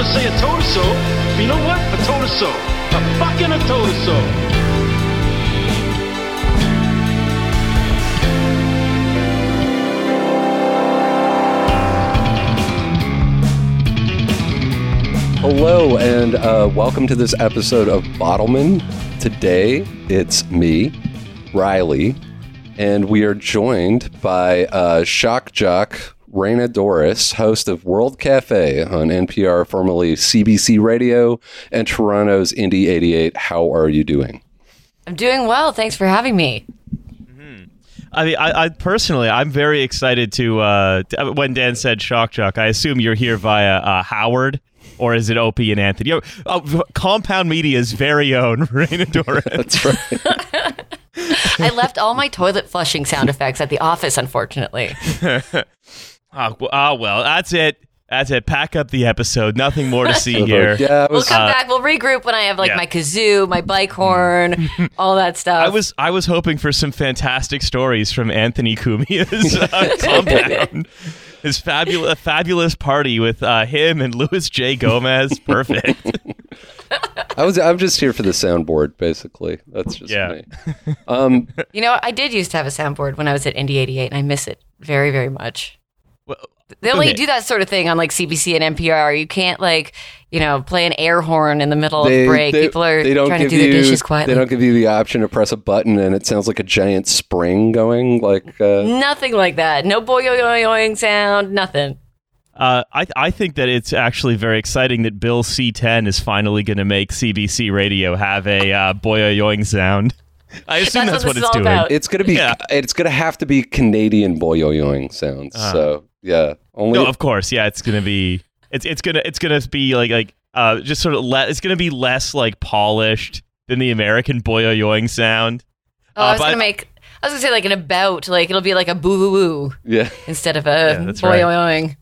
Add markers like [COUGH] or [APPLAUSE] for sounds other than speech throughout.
to say told her so. You know what? A her so. I fucking a her so. Hello, and uh, welcome to this episode of Bottlemen. Today, it's me, Riley, and we are joined by uh, shock jock Raina Douris, host of World Cafe on NPR, formerly CBC Radio, and Toronto's Indie 88. How are you doing? I'm doing well. Thanks for having me. I mean, I, I personally, I'm very excited to. Uh, to- when Dan said shock jock, I assume you're here via uh, Howard, or is it Opie and Anthony? Oh, oh, Compound Media's very own [LAUGHS] Raina Douris. That's right. [LAUGHS] I left all my toilet flushing sound effects at the office, unfortunately. [LAUGHS] oh, well, oh, well, that's it. That's it. Pack up the episode. Nothing more to see [LAUGHS] here. yeah, it We'll was, come back. We'll regroup when I have like yeah. my kazoo, my bike horn, [LAUGHS] all that stuff. I was I was hoping for some fantastic stories from Anthony Cumia's uh, [LAUGHS] compound. His fabulous fabulous party with uh, him and Louis J. Gomez. Perfect. I was. I'm just here for the soundboard, basically. That's just Yeah. me. Um, You know, I did used to have a soundboard when I was at Indie 88, and I miss it very, very much. Well, They only okay. do that sort of thing on like CBC and NPR. You can't like, you know, play an air horn in the middle of they, the break. they- People are they don't trying to give do their dishes quietly. They don't give you the option to press a button, and it sounds like a giant spring going. Like uh, Nothing like that. No boing sound. Nothing. Uh, I I think that it's actually very exciting that Bill C10 is finally going to make CBC Radio have a uh, boyoyoing sound. I assume That's that's, what what, it's doing. about. it's gonna be. Yeah. It's gonna have to be Canadian boyoyoing sounds. so yeah, only No, of course, yeah, it's gonna be it's it's gonna it's gonna be like like uh just sort of le- it's gonna be less like polished than the American boyoyoing sound. Oh, I Uh, was gonna make. I was gonna say like an about, like it'll be like a boo boo woo yeah. [LAUGHS] [LAUGHS] instead of a Yeah, that's boy right. oing.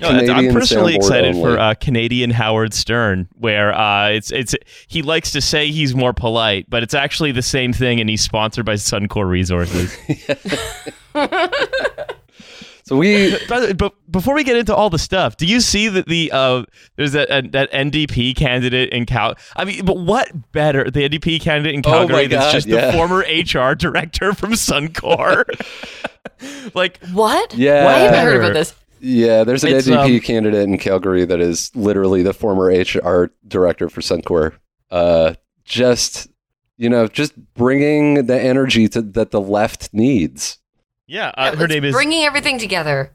No, that's- I'm Canadian personally soundboard excited only. for uh, Canadian Howard Stern, where uh, it's it's he likes to say he's more polite, but it's actually the same thing, and he's sponsored by Suncor Resources. [LAUGHS] So we. [LAUGHS] but, but before we get into all the stuff, do you see that the uh, there's that uh, that NDP candidate in Cal? I mean, but what better the NDP candidate in Calgary Oh my Calgary that's God, just yeah. the former HR director from Suncor? [LAUGHS] like, What? Yeah. Why haven't I heard about this? Yeah, there's an It's, NDP um, candidate in Calgary that is literally the former HR director for Suncor. Uh, just you know, just bringing the energy to, that the left needs. Yeah, uh, her name is. bringing everything together.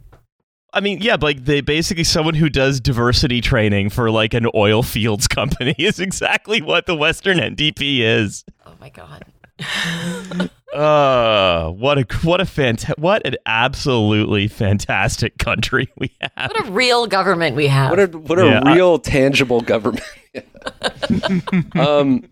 I mean, yeah, but like they basically someone who does diversity training for like an oil fields [LAUGHS] company is exactly what the Western NDP is. Oh my god. [LAUGHS] Uh, what a what a fanta- what an absolutely fantastic country we have. What a real government we have. What a what a Yeah, I- real tangible government. [LAUGHS] um,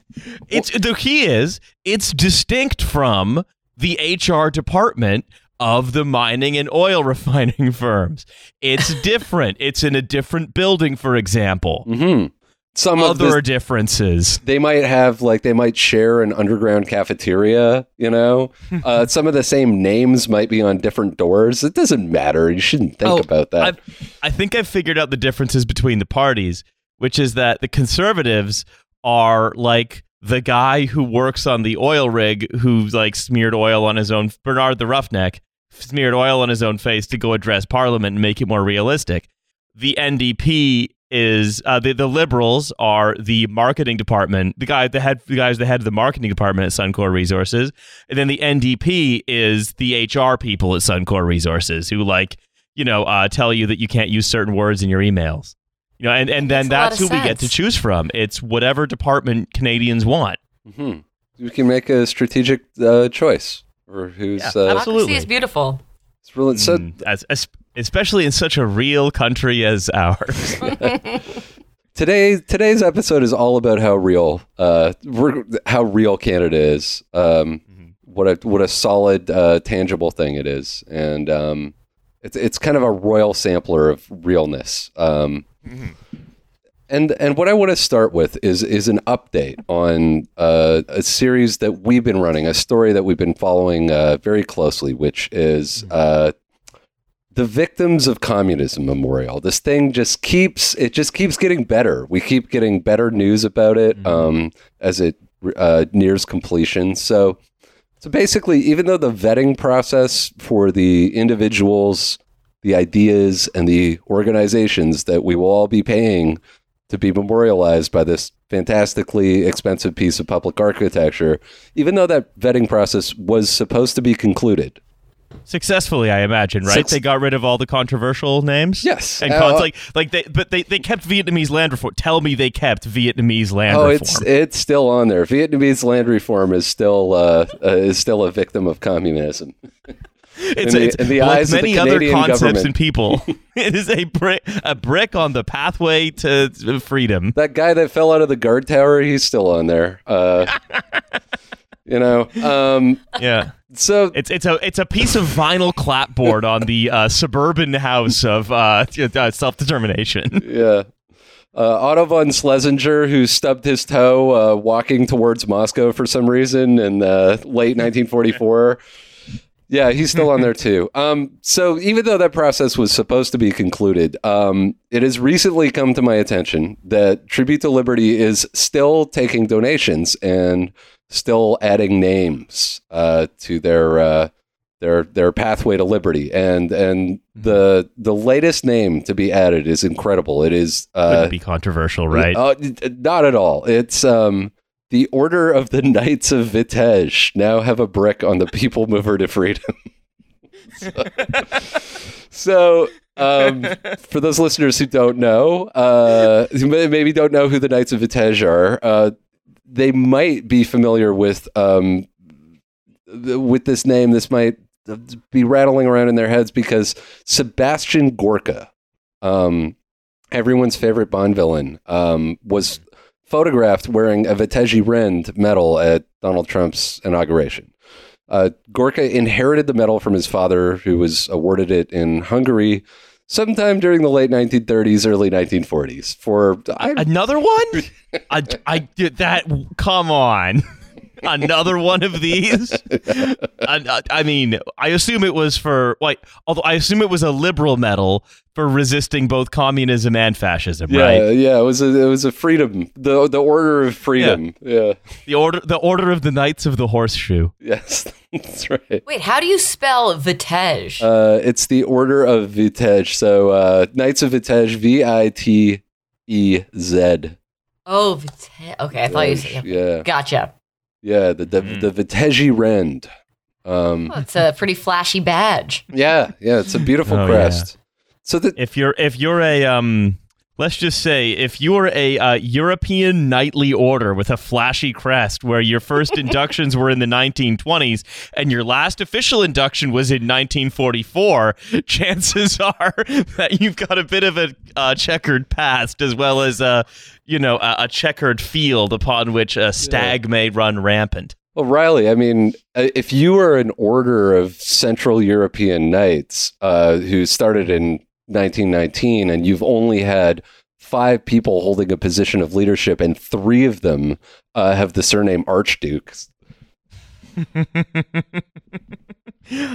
It's the key is it's distinct from the HR department of the mining and oil [LAUGHS] refining firms. It's [LAUGHS] different. it's in a different building, for example. mhm. Some of Other the, differences. they might have like they might share an underground cafeteria. You know, [LAUGHS] uh, some of the same names might be on different doors. It doesn't matter. You shouldn't think Oh, about that. I've, I think I've figured out the differences between the parties, which is that the conservatives are like the guy who works on the oil rig who like smeared oil on his own Bernard the Roughneck smeared oil on his own face to go address parliament and make it more realistic. The NDP is uh, the the liberals are the marketing department. The guy the head the guy's the head of the marketing department at Suncor Resources, and then the NDP is the HR people at Suncor Resources who like you know uh, tell you that you can't use certain words in your emails. You know, and, and then Makes a lot that's of who we get to choose from. It's whatever department Canadians want. hmm You can make a strategic uh, choice, or who's Yeah, uh, absolutely. Democracy is beautiful. it's really so. Mm, as, as, especially in such a real country as ours. [LAUGHS] [LAUGHS] Today, today's episode is all about how real, uh, how real Canada is. Um, What a what a solid, uh, tangible thing it is, and um, it's it's kind of a royal sampler of realness. Um, And and what I want to start with is is an update on uh, a series that we've been running, a story that we've been following uh, very closely, which is uh, the victims of communism memorial. This thing just keeps it just keeps getting better. We keep getting better news about it Mm-hmm. um, as it uh, nears completion. So, so basically, even though the vetting process for the individuals, the ideas, and the organizations that we will all be paying to be memorialized by this fantastically expensive piece of public architecture, even though that vetting process was supposed to be concluded. Successfully, I imagine, right? Suc- they got rid of all the controversial names. Yes. and Uh, cons- like like they, but they, they kept Vietnamese land reform. Tell me they kept Vietnamese land Oh, reform. it's it's still on there. Vietnamese land reform is still uh, uh, is still a victim of communism. [LAUGHS] it's, in the- it's in the like eyes of the many other concepts government. and people. [LAUGHS] it is a brick a brick on the pathway to freedom. That guy that fell out of the guard tower, he's still on there. Uh, [LAUGHS] you know, um, Yeah. so It's it's a it's a piece of vinyl clapboard on the uh, suburban house of uh, uh, self determination. yeah. Uh, Otto von Schlesinger, who stubbed his toe uh, walking towards Moscow for some reason in uh, late 1944. Yeah, he's still on there [LAUGHS] too. Um, so even though that process was supposed to be concluded, um, it has recently come to my attention that Tribute to Liberty is still taking donations and still adding names uh, to their uh, their their pathway to liberty. And and the the latest name to be added is incredible. It is uh, Wouldn't be controversial, right? uh, not at all. It's um, the Order of the Knights of Vitez now have a brick on the People Mover to Freedom. so, um, for those listeners who don't know, uh, who maybe don't know who the Knights of Vitez are, uh, they might be familiar with um, th- with this name. This might be rattling around in their heads because Sebastian Gorka, um, everyone's favorite Bond villain, um, was photographed wearing a Vitézi Rend medal at Donald Trump's inauguration. Uh, Gorka inherited the medal from his father, who was awarded it in Hungary sometime during the late 1930s, early 1940s. For I, Another one? [LAUGHS] I, I did that. Come on. [LAUGHS] Another one of these? I, I mean, I assume it was for, like, although I assume it was a liberal medal for resisting both communism and fascism, yeah, right? yeah, it was a it was a freedom, the the Order of Freedom. Yeah, The order, the order of the Knights of the Horseshoe. yes, [LAUGHS] that's right. Wait, how do you spell Vitesse? Uh, it's the Order of Vitez. So uh, Knights of Vitez, V I T E Z. oh, Vitesse. Okay, I thought you said. Yeah, Gotcha. Yeah, the the, Mhm. the Vitézi Rend. Um, Well, it's a pretty flashy badge. yeah, yeah, it's a beautiful Oh, crest. So the If you're, if you're a, um, let's just say, if you're a uh, European knightly order with a flashy crest, where your first [LAUGHS] inductions were in the 1920s and your last official induction was in 1944, [LAUGHS] chances are [LAUGHS] that you've got a bit of a uh, checkered past as well as a, you know, a, a checkered field upon which a stag may run rampant. Well, Riley, I mean, uh, if you were an order of Central European knights uh, who started in 1919 and you've only had five people holding a position of leadership and three of them uh, have the surname Archduke, [LAUGHS]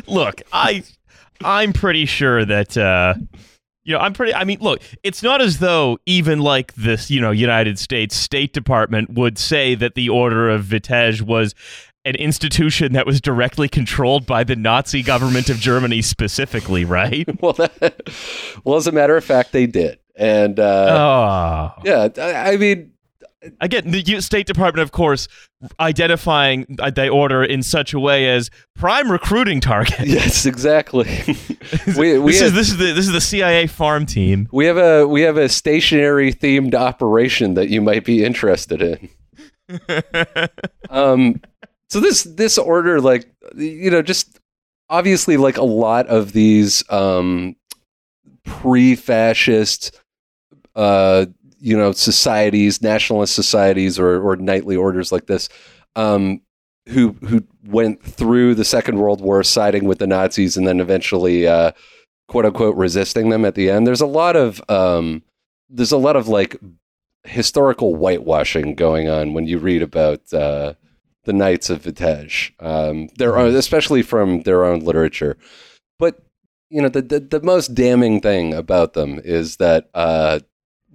look, I I'm pretty sure that uh you know, I'm pretty I mean, look, it's not as though even like this, you know, United States State Department would say that the Order of Vitez was an institution that was directly controlled by the Nazi government of Germany specifically, right? [LAUGHS] well, that, well, as a matter of fact, they did. And uh, oh. yeah, I, I mean, Again, the State Department, of course, identifying uh, the order in such a way as prime recruiting target. [LAUGHS] yes, exactly. [LAUGHS] we we this had- is this is the this is the CIA farm team. we have a we have a stationary themed operation that you might be interested in. um, so this this order, like you know, just obviously, like a lot of these um, pre-fascist, uh, you know, societies, nationalist societies, or or knightly orders like this, um, who who went through the Second World War siding with the Nazis and then eventually. Uh, quote unquote resisting them at the end. There's a lot of um, there's a lot of like historical whitewashing going on when you read about uh, the Knights of Vitez. Um, their own, especially from their own literature. But you know the, the the most damning thing about them is that uh,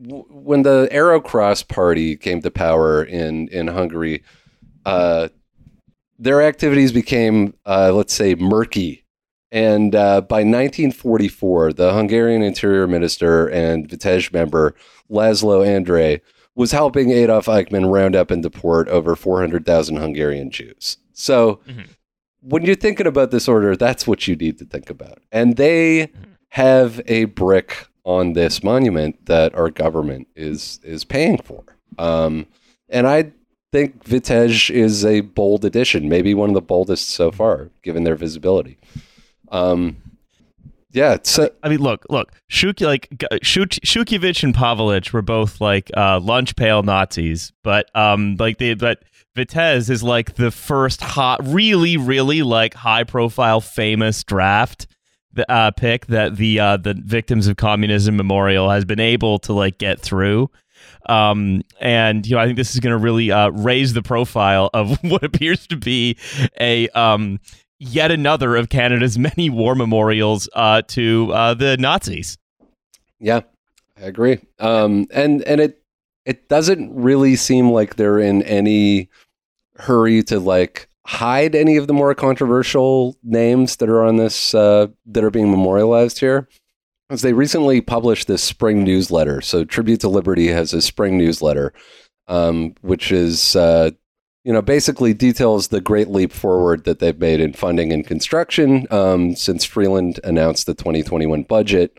w- when the Arrow-Cross Party came to power in in Hungary, uh, their activities became uh, let's say murky. And uh, by 1944, the Hungarian Interior Minister and Vitez member Laszlo Endre was helping Adolf Eichmann round up and deport over 400,000 Hungarian Jews. So Mhm. when you're thinking about this order, that's what you need to think about. And they have a brick on this monument that our government is is paying for. Um, and I think Vitez is a bold addition, maybe one of the boldest so far, given their visibility. Um, yeah, so I mean, look, look, Shuk, like Shuk, Shukhevych and Pavlich were both like uh, lunch pail Nazis, but um, like they, but Vitez is like the first hot, really, really like high profile, famous draft uh, pick that the uh, the Victims of Communism Memorial has been able to like get through. Um, and you know, I think this is going to really uh, raise the profile of [LAUGHS] what appears to be a um, yet another of Canada's [LAUGHS] many war memorials uh, to uh, the Nazis. Yeah, I agree. Um, and and it it doesn't really seem like they're in any hurry to like hide any of the more controversial names that are on this uh, that are being memorialized here. As they recently published this spring newsletter, so Tribute to Liberty has a spring newsletter, um, which is uh, you know basically details the great leap forward that they've made in funding and construction um, since Freeland announced the 2021 budget.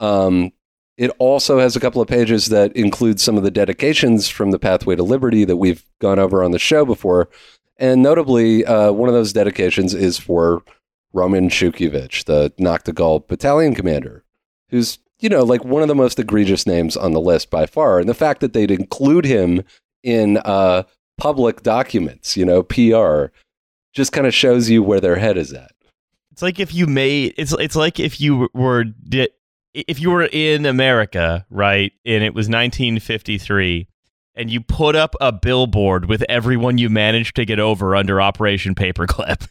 Um, it also has a couple of pages that include some of the dedications from the Pathway to Liberty that we've gone over on the show before. And notably, uh, one of those dedications is for Roman Shukhevych, the Nachtigall battalion commander, who's, you know, like one of the most egregious names on the list by far. And the fact that they'd include him in uh, public documents, you know, PR, just kind of shows you where their head is at. It's like if you made it's it's like if you were di- if you were in America, right, and it was 1953 and you put up a billboard with everyone you managed to get over under Operation Paperclip.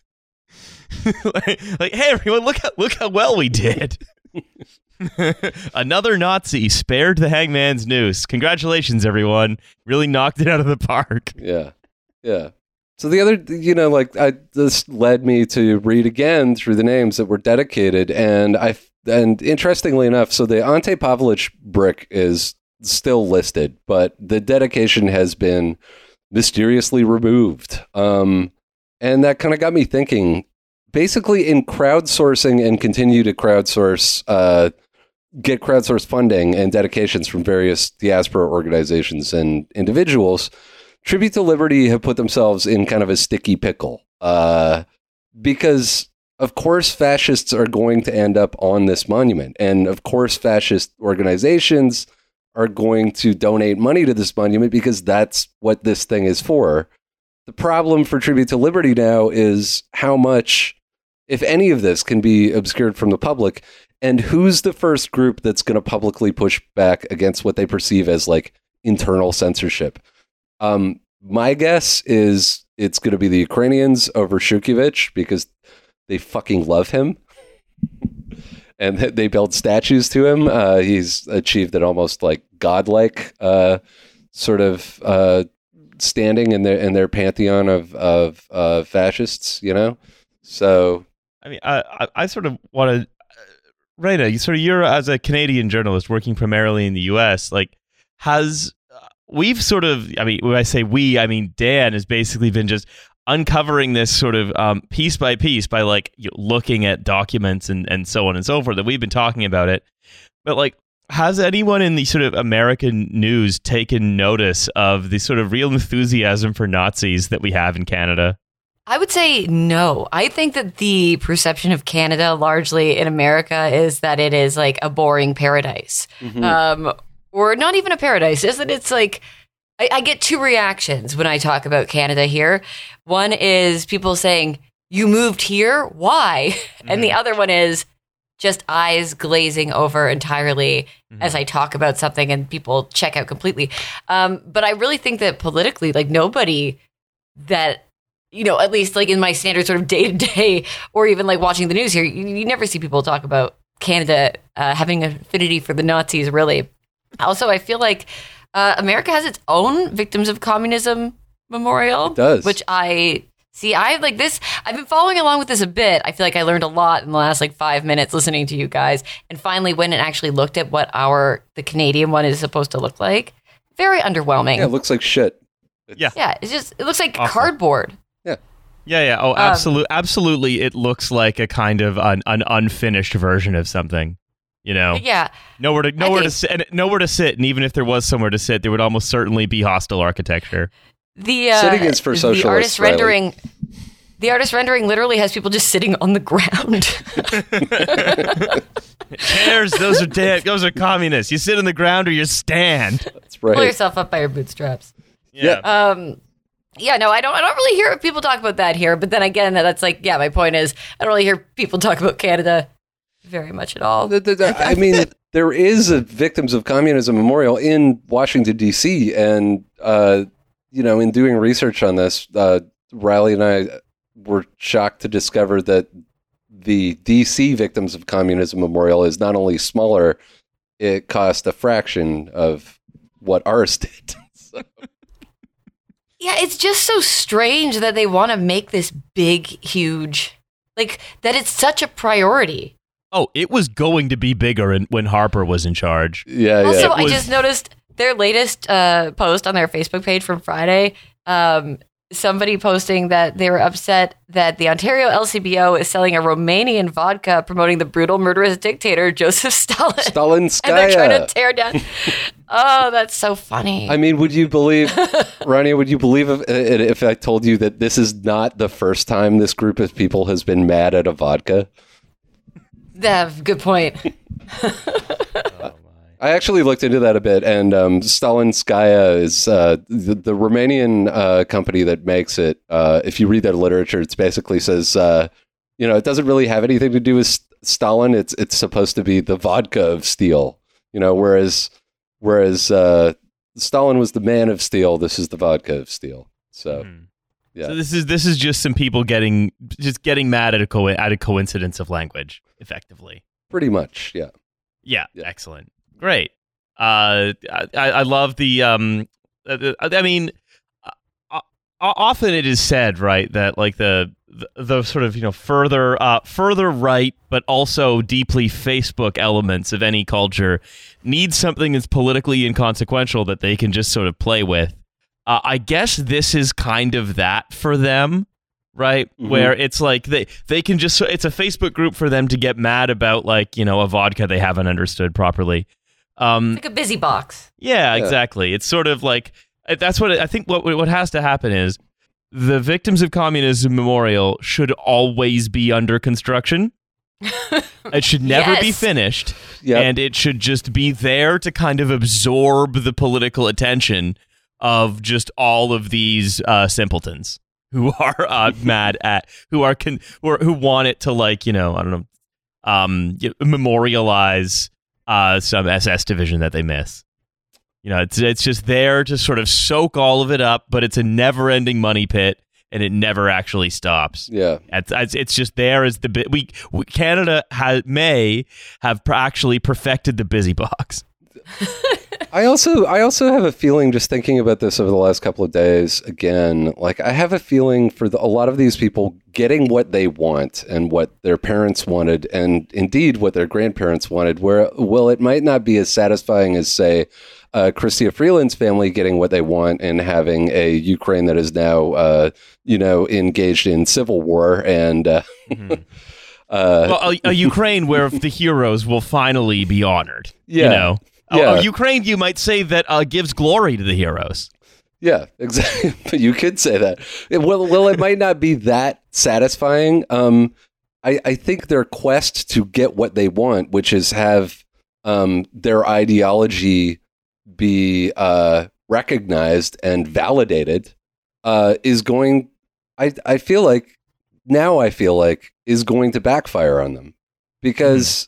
like, [LAUGHS] like, hey everyone, look how look how well we did. [LAUGHS] [LAUGHS] Another Nazi spared the hangman's noose. Congratulations, everyone. Really knocked it out of the park. Yeah. Yeah. So the other, you know, like I, this led me to read again through the names that were dedicated, and I, and interestingly enough, so the Ante Pavelic brick is still listed, but the dedication has been mysteriously removed, um, and that kind of got me thinking. Basically, in crowdsourcing and continue to crowdsource, uh, get crowdsource funding and dedications from various diaspora organizations and individuals Tribute to Liberty have put themselves in kind of a sticky pickle uh, because, of course, fascists are going to end up on this monument. And of course, fascist organizations are going to donate money to this monument because that's what this thing is for. The problem for Tribute to Liberty now is how much, if any of this, can be obscured from the public. And who's the first group that's going to publicly push back against what they perceive as like internal censorship? Um, my guess is it's going to be the Ukrainians over Shukhevych because they fucking love him. [LAUGHS] and they build statues to him. Uh, he's achieved an almost like godlike uh, sort of uh, standing in their in their pantheon of of uh, fascists. You know, so I mean, I I, I sort of want to, Sort of you're as a Canadian journalist working primarily in the U.S. Like, has uh, we've sort of, I mean, when I say we, I mean Dan has basically been just uncovering this sort of um, piece by piece by like looking at documents and and so on and so forth that we've been talking about it. But like, has anyone in the sort of American news taken notice of the sort of real enthusiasm for Nazis that we have in Canada? I would say no. I think that the perception of Canada largely in America is that it is like a boring paradise. Um, or not even a paradise, is that it's like I, I get two reactions when I talk about Canada here. One is people saying, You moved here? Why? [LAUGHS] And the other one is just eyes glazing over entirely as I talk about something and people check out completely. Um, but I really think that politically, like nobody that you know, at least like in my standard sort of day to day, or even like watching the news here, you, you never see people talk about Canada uh, having an affinity for the Nazis. Really. Also, I feel like uh, America has its own victims of communism memorial. It does. which I see. I like this. I've been following along with this a bit. I feel like I learned a lot in the last like five minutes listening to you guys, and finally went and actually looked at what our the Canadian one is supposed to look like. Very underwhelming. Yeah, it looks like shit. Yeah. Yeah, it's just it looks like Awful. cardboard. Yeah, yeah. Oh, Um, absolutely, absolutely. It looks like a kind of an, an unfinished version of something. You know, yeah, nowhere to nowhere to sit, and nowhere to sit, and even if there was somewhere to sit, there would almost certainly be hostile architecture. the uh, Sitting is for the artist Riley. rendering. The artist rendering literally has people just sitting on the ground. [LAUGHS] Chairs, those are dead. Those are communists. You sit on the ground or you stand. That's right. Pull yourself up by your bootstraps. Yeah. Um, yeah, no, I don't. I don't really hear people talk about that here. But then again, that's like, yeah, my point is, I don't really hear people talk about Canada very much at all. I mean, [LAUGHS] there is a Victims of Communism Memorial in Washington D.C., and uh, you know, in doing research on this, uh, Riley and I were shocked to discover that the D.C. Victims of Communism Memorial is not only smaller; it cost a fraction of what ours did. [LAUGHS] So, Yeah, it's just so strange that they want to make this big, huge, like that. It's such a priority. Oh, it was going to be bigger in, when Harper was in charge. yeah, Also, yeah. I was- just noticed their latest uh, post on their Facebook page from Friday. Um, somebody posting that they were upset that the Ontario LCBO is selling a Romanian vodka promoting the brutal, murderous dictator Joseph Stalin. Stalinskaya. [LAUGHS] and they're trying to tear down. [LAUGHS] oh, that's so funny. I mean, would you believe, [LAUGHS] Ronnie? Would you believe if, if I told you that this is not the first time this group of people has been mad at a vodka? That good point. [LAUGHS] I actually looked into that a bit, and um, Stalinskaya is uh, the, the Romanian uh, company that makes it. Uh, if you read their literature, it basically says, uh, you know, it doesn't really have anything to do with Stalin. It's it's supposed to be the vodka of steel, you know. Whereas whereas uh, Stalin was the man of steel, this is the vodka of steel. So Mhm. yeah. So this is this is just some people getting just getting mad at a co- at a coincidence of language, effectively. pretty much, yeah. Yeah, Yeah. excellent, great. Uh, I, I love the. Um, uh, I mean, uh, often it is said, right, that like the, the the sort of you know further uh, further right, but also deeply Facebook elements of any culture need something that's politically inconsequential that they can just sort of play with. Uh, I guess this is kind of that for them, right? Mhm. Where it's like they they can just it's a Facebook group for them to get mad about like you know a vodka they haven't understood properly. Um, like a busy box. yeah, Yeah. exactly. It's sort of like that's what it, I think. What what has to happen is the Victims of Communism Memorial should always be under construction. [LAUGHS] it should never be finished, Yeah. and it should just be there to kind of absorb the political attention of just all of these uh, simpletons who [LAUGHS] are uh, [LAUGHS] mad at who are con- who, are, who want it to like you know I don't know um y- memorialize uh, some SS division that they miss. You know, it's it's just there to sort of soak all of it up, but it's a never-ending money pit, and it never actually stops. yeah. It's, it's, just there as the bit. We, we Canada has may have pr- actually perfected the busy box. [LAUGHS] I also I also have a feeling just thinking about this over the last couple of days again like I have a feeling for the, a lot of these people getting what they want and what their parents wanted and indeed what their grandparents wanted where well it might not be as satisfying as say uh, Chrystia Freeland's family getting what they want and having a Ukraine that is now uh, you know engaged in civil war and uh, [LAUGHS] uh, Well, a, a Ukraine where the heroes will finally be honored. Yeah. You know, Yeah. a, Ukraine you might say that uh, gives glory to the heroes. Yeah, [LAUGHS] exactly. you could say that. It, well, well, it might not be that satisfying. Um, I, I think their quest to get what they want, which is have um, their ideology be uh, recognized and validated, uh, is going. I I feel like now I feel like is going to backfire on them because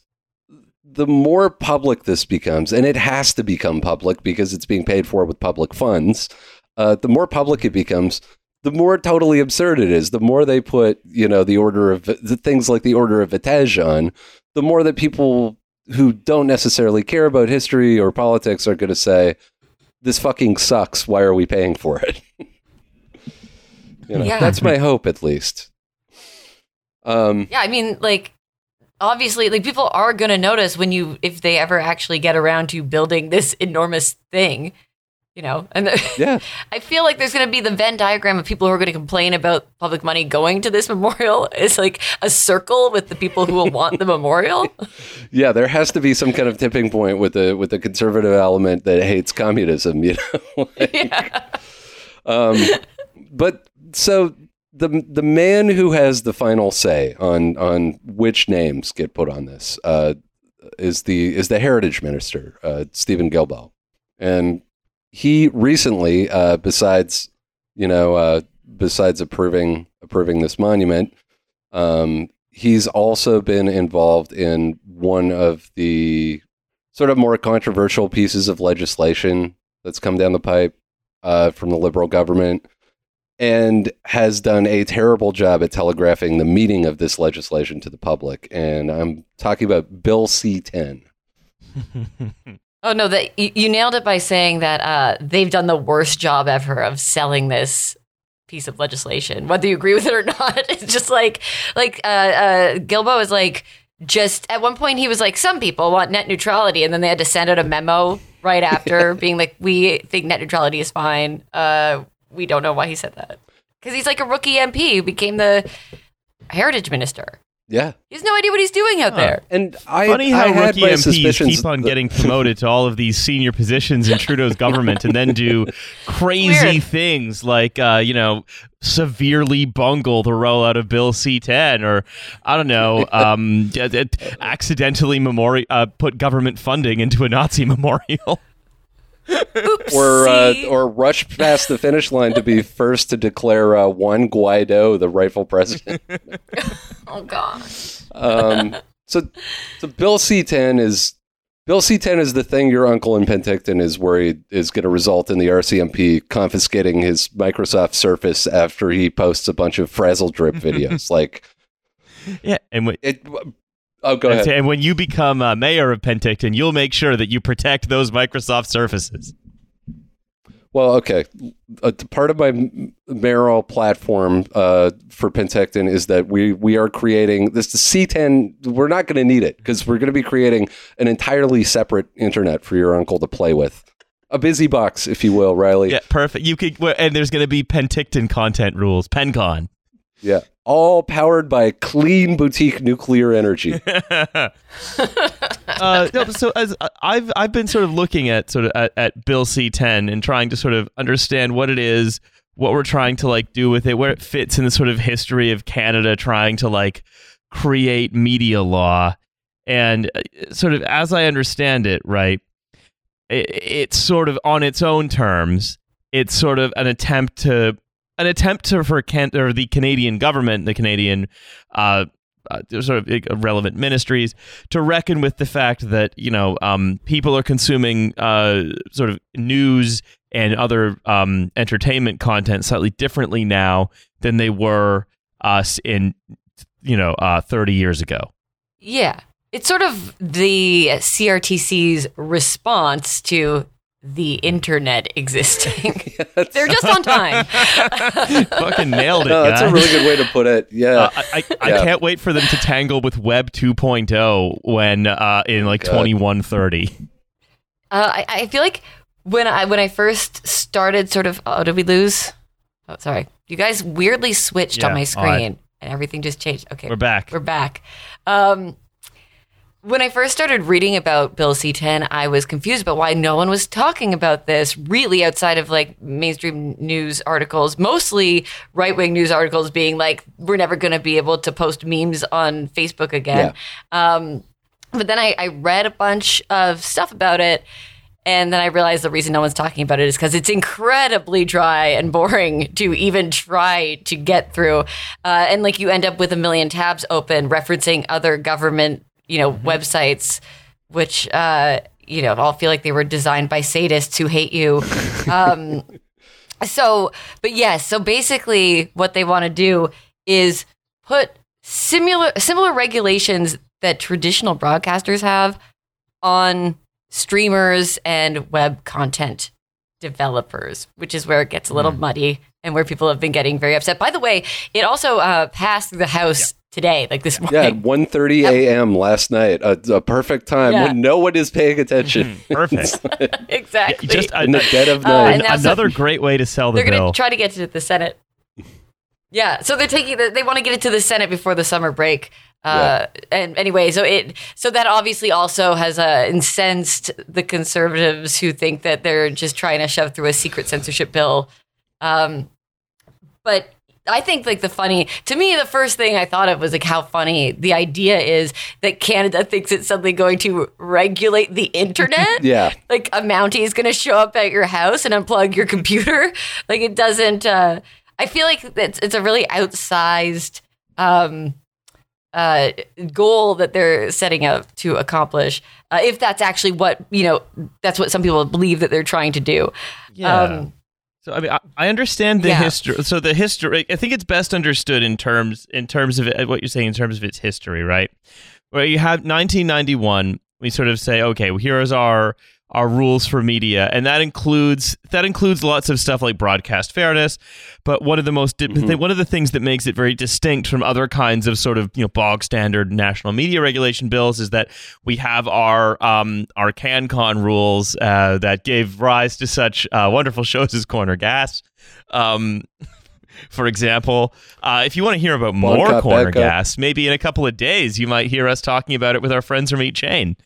the more public this becomes, and it has to become public because it's being paid for with public funds, uh, the more public it becomes, the more totally absurd it is. The more they put, you know, the order of the things like the order of Vitez on, the more that people who don't necessarily care about history or politics are going to say, "This fucking sucks. Why are we paying for it?" [LAUGHS] you know, Yeah. that's my hope, at least. Um, Yeah, I mean, like obviously, like people are going to notice when you if they ever actually get around to building this enormous thing, you know. And [LAUGHS] yeah, I feel like there's going to be the Venn diagram of people who are going to complain about public money going to this [LAUGHS] memorial is like a circle with the people who will want the memorial. [LAUGHS] yeah. There has to be some kind of tipping point with the with the conservative element that hates communism. You know. yeah. Um, but so the the man who has the final say on on which names get put on this uh, is the is the heritage minister uh, Steven Guilbeault, and he recently, uh, besides you know, uh, besides approving approving this monument, um, he's also been involved in one of the sort of more controversial pieces of legislation that's come down the pipe uh, from the liberal government and has done a terrible job at telegraphing the meaning of this legislation to the public. And I'm talking about Bill C 10. [LAUGHS] Oh no, that you, you nailed it by saying that uh, they've done the worst job ever of selling this piece of legislation, whether you agree with it or [LAUGHS] not. It's just like like uh, uh, Guilbeault is like just at one point he was like some people want net neutrality, and then they had to send out a memo right [LAUGHS] after being like we think net neutrality is fine. Uh, we don't know why he said that because he's like a rookie MP who became the heritage minister. Yeah. He has no idea what he's doing out there. And I, Funny how I rookie my MPs keep on getting promoted to all of these senior positions in Trudeau's government and then do [LAUGHS] crazy Weird. things like, uh, you know, severely bungle the rollout of Bill C-10 or, I don't know, [LAUGHS] um, d- d- accidentally memori- uh, put government funding into a Nazi [LAUGHS] memorial. Or uh, or rush past the finish line to be [LAUGHS] first to declare uh, Juan Guaido the rightful president. [LAUGHS] oh god. Um, so, so Bill C10 is Bill C10 is the thing your uncle in Penticton is worried is going to result in the RCMP confiscating his Microsoft Surface after he posts a bunch of Frazzledrip videos. [LAUGHS] like yeah, and when, it. Oh, go and, ahead. and when you become uh, mayor of Penticton, you'll make sure that you protect those Microsoft Surfaces. Well, okay. Uh, part of my mayoral platform uh, for Penticton is that we we are creating this the C10. We're not going to need it because we're going to be creating an entirely separate internet for your uncle to play with. A busy box, if you will, Riley. Yeah, perfect. You could, and there's going to be Penticton content rules, PenCon. Yeah. All powered by clean boutique nuclear energy. [LAUGHS] uh, no, so as I've I've been sort of looking at sort of at, at Bill C10 and trying to sort of understand what it is, what we're trying to like do with it, where it fits in the sort of history of Canada trying to like create media law, and uh, sort of as I understand it, right, it, it's sort of on its own terms. It's sort of an attempt to an attempt to for can or the Canadian government, the Canadian uh, uh, sort of uh, relevant ministries to reckon with the fact that you know um, people are consuming uh, sort of news and other um, entertainment content slightly differently now than they were uh, in you know uh, 30 years ago. Yeah. It's sort of the CRTC's response to the internet existing. [LAUGHS] They're just on time. [LAUGHS] Fucking nailed it. No, that's a really good way to put it. Yeah. Uh, I, I, I can't wait for them to tangle with Web 2.0 when uh, in like God. 2130. Uh, I, I feel like when I when I first started, sort of. Oh, did we lose? Oh, sorry. You guys weirdly switched on my odd. screen, and everything just changed. Okay, We're back. We're back. Um, when I first started reading about Bill C10, I was confused about why no one was talking about this really outside of like mainstream news articles, mostly right wing news articles being like, we're never going to be able to post memes on Facebook again. Um, but then I, I read a bunch of stuff about it. And then I realized the reason no one's talking about it is because it's incredibly dry and boring [LAUGHS] to even try to get through. Uh, and like you end up with a million tabs open referencing other government, you know, websites, which, uh, you know, all feel like they were designed by sadists who hate you. Um, [LAUGHS] So, but yes, so basically what they want to do is put similar similar regulations that traditional broadcasters have on streamers and web content developers, which is where it gets a little muddy and where people have been getting very upset. By the way, it also uh, passed the House today, like this morning. Yeah, morning. at 1.30 a.m. last night, a, a perfect time Yeah. when no one is paying attention. Perfect. [LAUGHS] [LAUGHS] exactly. Just a, In the dead of Uh, night. and now so- another great way to sell the they're going to try to get it to the Senate. Yeah, so they're taking the, they want to get it to the Senate before the summer break. Uh, And anyway, so it so that obviously also has uh, incensed the conservatives who think that they're just trying to shove through a secret censorship bill. Um, but I think like the funny to me, the first thing I thought of was like how funny the idea is that Canada thinks it's suddenly going to regulate the internet [LAUGHS] yeah. like a Mountie is going to show up at your house and unplug your computer. [LAUGHS] Like it doesn't. Uh, I feel like it's it's a really outsized um, uh, goal that they're setting out to accomplish. Uh, if that's actually what you know, that's what some people believe that they're trying to do. Yeah. Um, So I mean, I, I understand the Yeah. history. So the history, I think it's best understood in terms in terms of it, what you're saying in terms of its history, right? Where you have 1991, we sort of say, okay, well, here's our our rules for media, and that includes that includes lots of stuff like broadcast fairness. But one of the most Mhm. one of the things that makes it very distinct from other kinds of sort of you know bog standard national media regulation bills is that we have our um, our CanCon rules uh, that gave rise to such uh, wonderful shows as Corner Gas. Um, [LAUGHS] for example, uh, if you want to hear about more Bonka Corner Becca. Gas, maybe in a couple of days you might hear us talking about it with our friends from Eat Chain.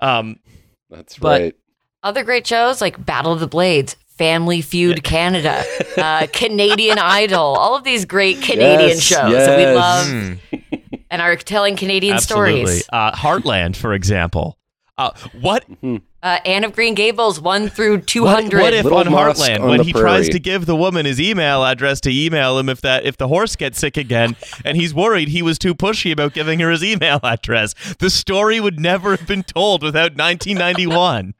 Um, That's But- right. other great shows like Battle of the Blades. Family Feud Canada, [LAUGHS] uh, Canadian Idol, all of these great Canadian Yes, shows that we love hmm. and are telling Canadian Absolutely. stories. Uh, Heartland, for example. Uh, what Uh, Anne of Green Gables, 1 through 200. what if Little on Mosque Heartland on when the he tries to give the woman his email address to email him if that if the horse gets sick again and he's worried he was too pushy about giving her his email [LAUGHS] address the story would never have been told without 1991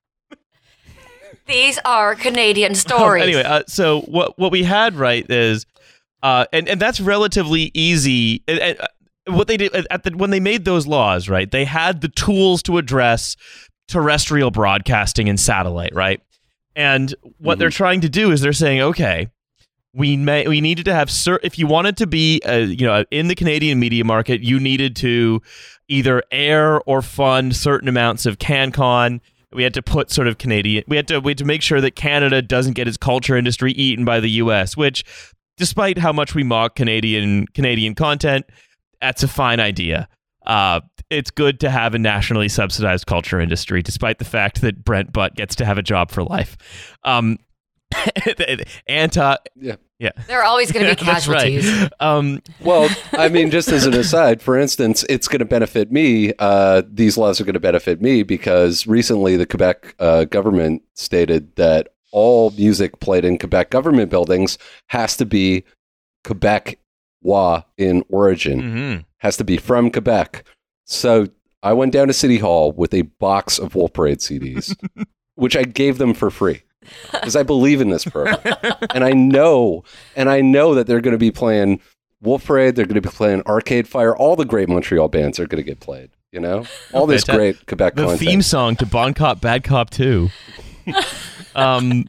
These are Canadian [LAUGHS] stories. anyway, uh, so what what we had right is, uh, and and that's relatively easy. And, and, uh, what they did at the when they made those laws, right? They had the tools to address terrestrial broadcasting and satellite, right? And what they're trying to do is they're saying, okay, we may we needed to have cer- if you wanted to be uh, you know in the Canadian media market, you needed to either air or fund certain amounts of CanCon. We had to put sort of Canadian. We had to we had to make sure that Canada doesn't get its culture industry eaten by the U.S. Which, despite how much we mock Canadian Canadian content, that's a fine idea. Uh, it's good to have a nationally subsidized culture industry, despite the fact that Brent Butt gets to have a job for life. Um, [LAUGHS] anti, Yeah. yeah, there are always going to be [LAUGHS] That's right. casualties. Um, Well, I mean, just as an aside, for instance, it's going to benefit me. Uh, these laws are going to benefit me because recently the Quebec uh, government stated that all music played in Quebec government buildings has to be Quebec wa in origin, mhm. has to be from Quebec. So I went down to City Hall with a box of Wolf Parade CDs, [LAUGHS] which I gave them for free because I believe in this program, [LAUGHS] and I know, and I know that they're going to be playing Wolf Parade. They're going to be playing Arcade Fire. All the great Montreal bands are going to get played. You know, all this Fanta- great Quebec the content. theme song to Bon Cop, Bad Cop 2. [LAUGHS] um,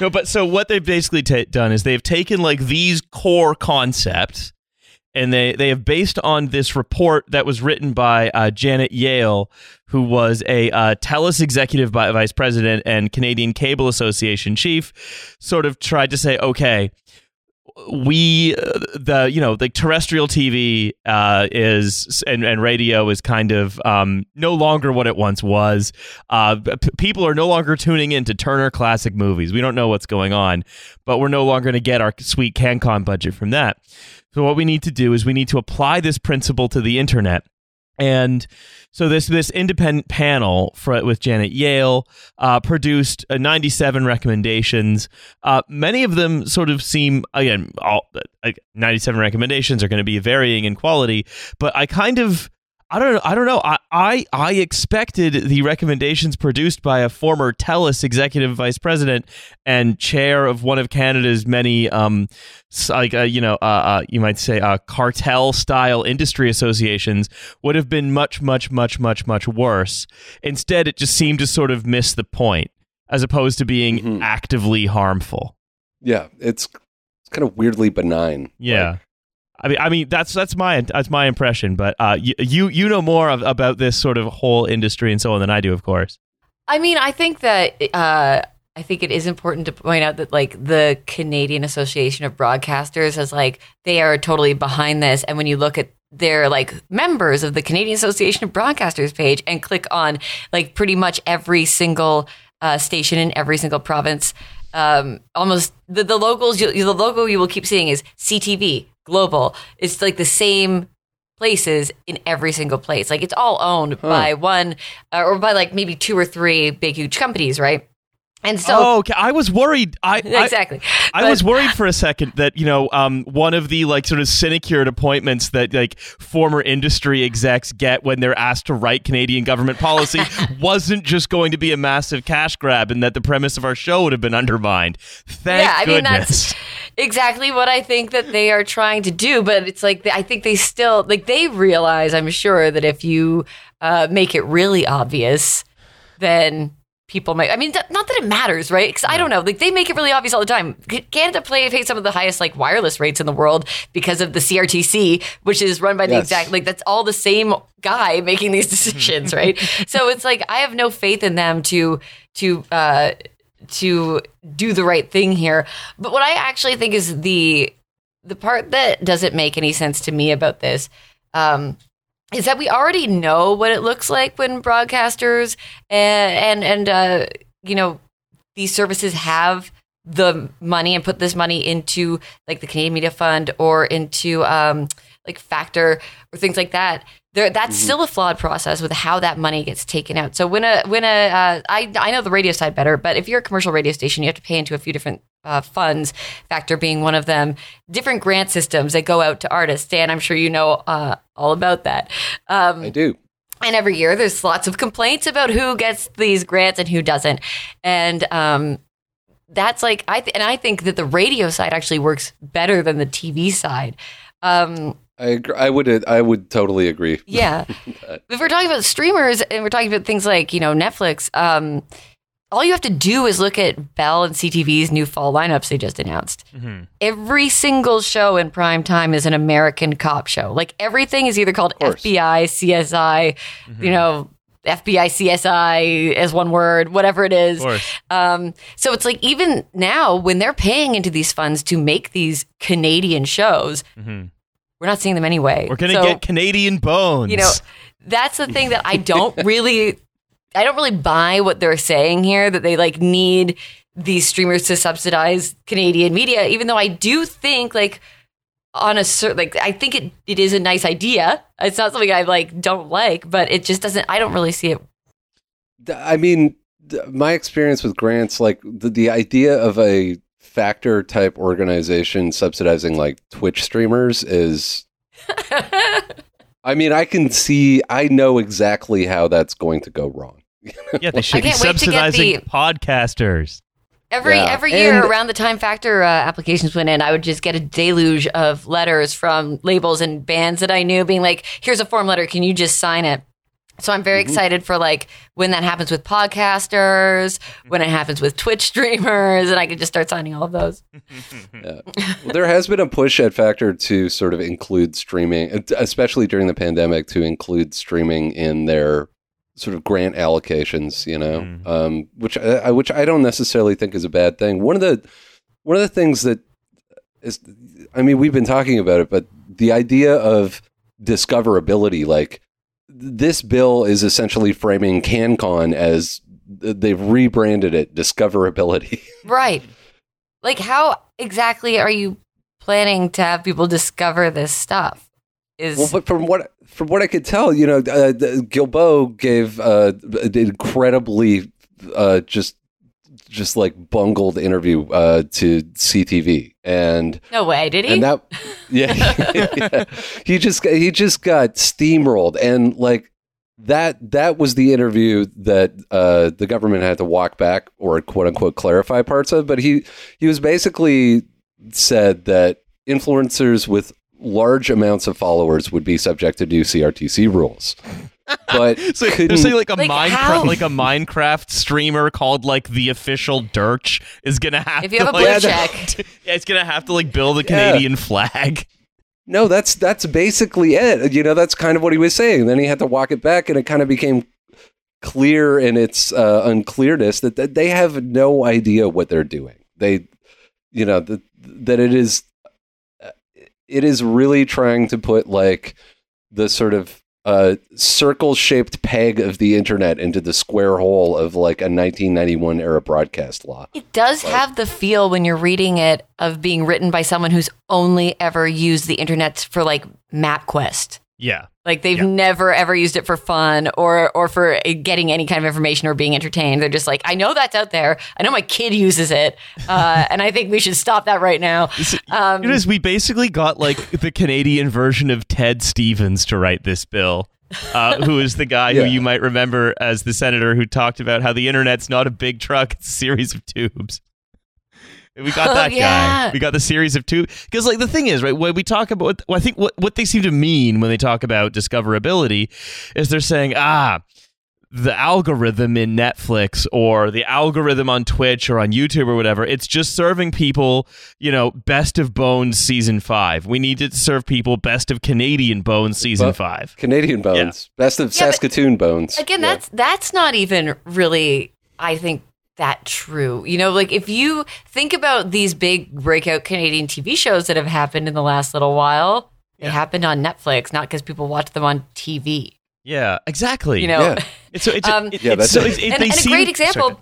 no, but so what they've basically ta- done is they've taken like these core concepts and they, they have based on this report that was written by uh, Janet Yale, who was a uh, TELUS executive vi- vice president and Canadian Cable Association chief, sort of tried to say, okay, we uh, the you know the terrestrial TV uh, is and, and radio is kind of um, no longer what it once was. Uh, p- people are no longer tuning in to Turner Classic Movies. We don't know what's going on, but we're no longer going to get our sweet CanCon budget from that. So what we need to do is we need to apply this principle to the internet. And so this this independent panel for, with Janet Yale uh, produced uh, 97 recommendations. Uh, many of them sort of seem again all uh, 97 recommendations are going to be varying in quality, but I kind of I don't know. I don't know. I, I I expected the recommendations produced by a former TELUS executive vice president and chair of one of Canada's many, um, like uh, you know, uh, uh, you might say, uh, cartel style industry associations would have been much, much, much, much, much worse. Instead, it just seemed to sort of miss the point, as opposed to being Mhm. actively harmful. Yeah, it's it's kind of weirdly benign. Yeah. Like, I mean, I mean that's that's my that's my impression, but uh, you you, you know more of, about this sort of whole industry and so on than I do, of course. I mean, I think that uh, I think it is important to point out that like the Canadian Association of Broadcasters is like they are totally behind this, and when you look at their like members of the Canadian Association of Broadcasters page and click on like pretty much every single uh, station in every single province, um, almost the the logos you, the logo you will keep seeing is CTV Global. It's like the same places in every single place. Like it's all owned by one uh, or by like maybe two or three big huge companies, right? And so oh, okay. I was worried. I I- exactly. I, But- was worried for a second that you know um, one of the like sort of synicured appointments that like former industry execs get when they're asked to write Canadian government policy [LAUGHS] wasn't just going to be a massive cash grab, and that the premise of our show would have been undermined. Thank yeah, I mean that's exactly what I think that they are trying to do. But it's like I think they still like they realize, I'm sure, that if you uh, make it really obvious, then people might. I mean, th- not that it matters, right? Because I don't know. Like they make it really obvious all the time. Canada play pays some of the highest like wireless rates in the world because of the CRTC, which is run by the Yes. exact like that's all the same guy [LAUGHS] making these decisions, [LAUGHS] right? so it's like I have no faith in them to to. uh to do the right thing here. But what I actually think is the the part that doesn't make any sense to me about this um, is that we already know what it looks like when broadcasters and and, and uh, you know these services have the money and put this money into like the Canadian Media Fund or into um, like Factor or things like that. There, that's still a flawed process with how that money gets taken out. So when a when a uh, I I know the radio side better, but if you're a commercial radio station, you have to pay into a few different uh, funds. Factor being one of them. Different grant systems that go out to artists. Dan, I'm sure you know uh, all about that. Um, I do. and every year there's lots of complaints about who gets these grants and who doesn't and um that's like i th- and i think that the radio side actually works better than the tv side um I agree. I would. I would totally agree. yeah [LAUGHS] if we're talking about streamers and we're talking about things like you know netflix um all you have to do is look at Bell and CTV's new fall lineups they just announced. Mhm. Every single show in prime time is an American cop show. Like everything is either called. FBI, CSI, you know, FBI, CSI as one word, whatever it is. Um, so it's like even now when they're paying into these funds to make these Canadian shows, Mhm. we're not seeing them anyway. We're gonna So, get Canadian bones. you know, that's the thing that I don't [LAUGHS] really, I don't really buy what they're saying here that they like need these streamers to subsidize Canadian media, even though I do think like on a certain, like, I think it, it is a nice idea. It's not something I like don't like, but it just doesn't, I don't really see it. I mean, my experience with grants, like the, the idea of a factor type organization subsidizing like Twitch streamers is. [LAUGHS] I mean, I can see, I know exactly how that's going to go wrong. [LAUGHS] yeah, they should be can't wait to get subsidizing the- podcasters. Every Yeah. every year And- around the time Factor uh, applications went in, I would just get a deluge of letters from labels and bands that I knew, being like, "Here's a form letter. Can you just sign it?" So I'm very excited for like when that happens with podcasters, when it happens with Twitch [LAUGHS] streamers, and I could just start signing all of those. [LAUGHS] Yeah. Well, there has been a push at Factor to sort of include streaming, especially during the pandemic, to include streaming in their sort of grant allocations. You know, Mm. um, which I, which I don't necessarily think is a bad thing. One of the one of the things that is, I mean, we've been talking about it, but the idea of discoverability, like this bill is essentially framing CanCon as they've rebranded it discoverability. [LAUGHS] Right. Like, how exactly are you planning to have people discover this stuff? Is Well, but from what from what I could tell, you know, uh, Guilbeault gave uh, an incredibly uh, just just like bungled interview uh, to CTV, and No way, did he? and that [LAUGHS] yeah, yeah. [LAUGHS] he just he just got steamrolled, and like that that was the interview that uh, the government had to walk back or quote unquote clarify parts of, but he he was basically said that influencers with large amounts of followers would be subject to new CRTC rules. But [LAUGHS] So they're saying like a Like, how? Minecraft, like a Minecraft streamer called like the official Dirch is gonna have if you to have a like, blue Yeah, check, [LAUGHS] yeah, it's gonna have to like build a Yeah. Canadian flag. No, that's that's basically it. You know, that's kind of what he was saying. Then he had to walk it back, and it kind of became clear in its uh, unclearness that, that they have no idea what they're doing. They, you know, that that it is it is really trying to put like the sort of uh, circle shaped peg of the internet into the square hole of like a 1991 era broadcast law. it does have the feel when you're reading it of being written by someone who's only ever used the internet for like MapQuest. Yeah. Like they've Yeah. never ever used it for fun or or for getting any kind of information or being entertained. They're just like, I know that's out there. I know my kid uses it, uh, and I think we should stop that right now. Um, It is. We basically got like the Canadian version of Ted Stevens to write this bill, uh, who is the guy [LAUGHS] Yeah. who you might remember as the senator who talked about how the internet's not a big truck; it's a series of tubes. We got Oh, that [LAUGHS] yeah. guy. We got the series of two. Because, like, the thing is, right, when we talk about, well, I think what, what they seem to mean when they talk about discoverability is they're saying, ah, the algorithm in Netflix or the algorithm on Twitch or on YouTube or whatever, it's just serving people, you know, best of Bones season five. We need to serve people best of Canadian Bones season But- five. Canadian bones, best of Yeah, but- Saskatoon bones. again Yeah. that's that's not even really i think that true you know like if you think about these big breakout canadian tv shows that have happened in the last little while they happened on netflix not because people watch them on tv Yeah, exactly. you know Yeah. [LAUGHS] It's, so it's, Um, it- Yeah, it's that's so it's- it- and, they and a great example Sorry.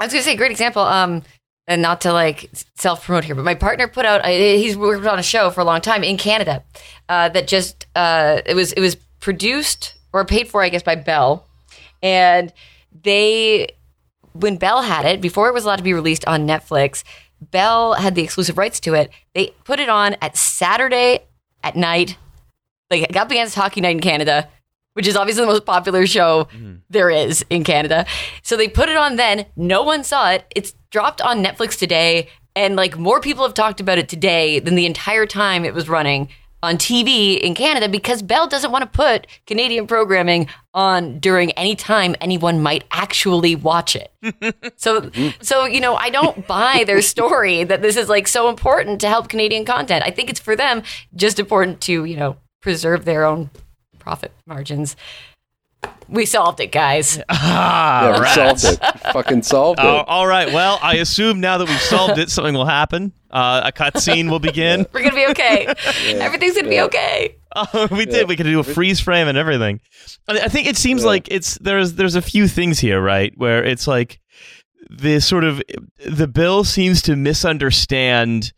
i was gonna say great example um and not to like self promote here, but my partner put out. uh, He's worked on a show for a long time in Canada uh, that just uh, it was it was produced or paid for, I guess, by Bell, and they when Bell had it before it was allowed to be released on Netflix. Bell had the exclusive rights to it. They put it on at Saturday at night, like up against Hockey Night in Canada, which is obviously the most popular show mm-hmm. there is in Canada. So they put it on then. No one saw it. It's dropped on Netflix today, and like more people have talked about it today than the entire time it was running on TV in Canada because Bell doesn't want to put Canadian programming on during any time anyone might actually watch it. [LAUGHS] So, so you know, I don't buy their story that this is like so important to help Canadian content. I think it's for them just important to you know preserve their own profit margins. We solved it, guys. [LAUGHS] Ah, Yeah, we rats. solved it. Fucking solved it. Oh, all right. Well, I assume now that we've solved it, something will happen. Uh, a cutscene will begin. [LAUGHS] We're gonna be okay. [LAUGHS] Everything's gonna be okay. Oh, we did. We could do a freeze frame and everything. I I think it seems like it's there's there's a few things here, right? Where it's like the sort of the bill seems to misunderstand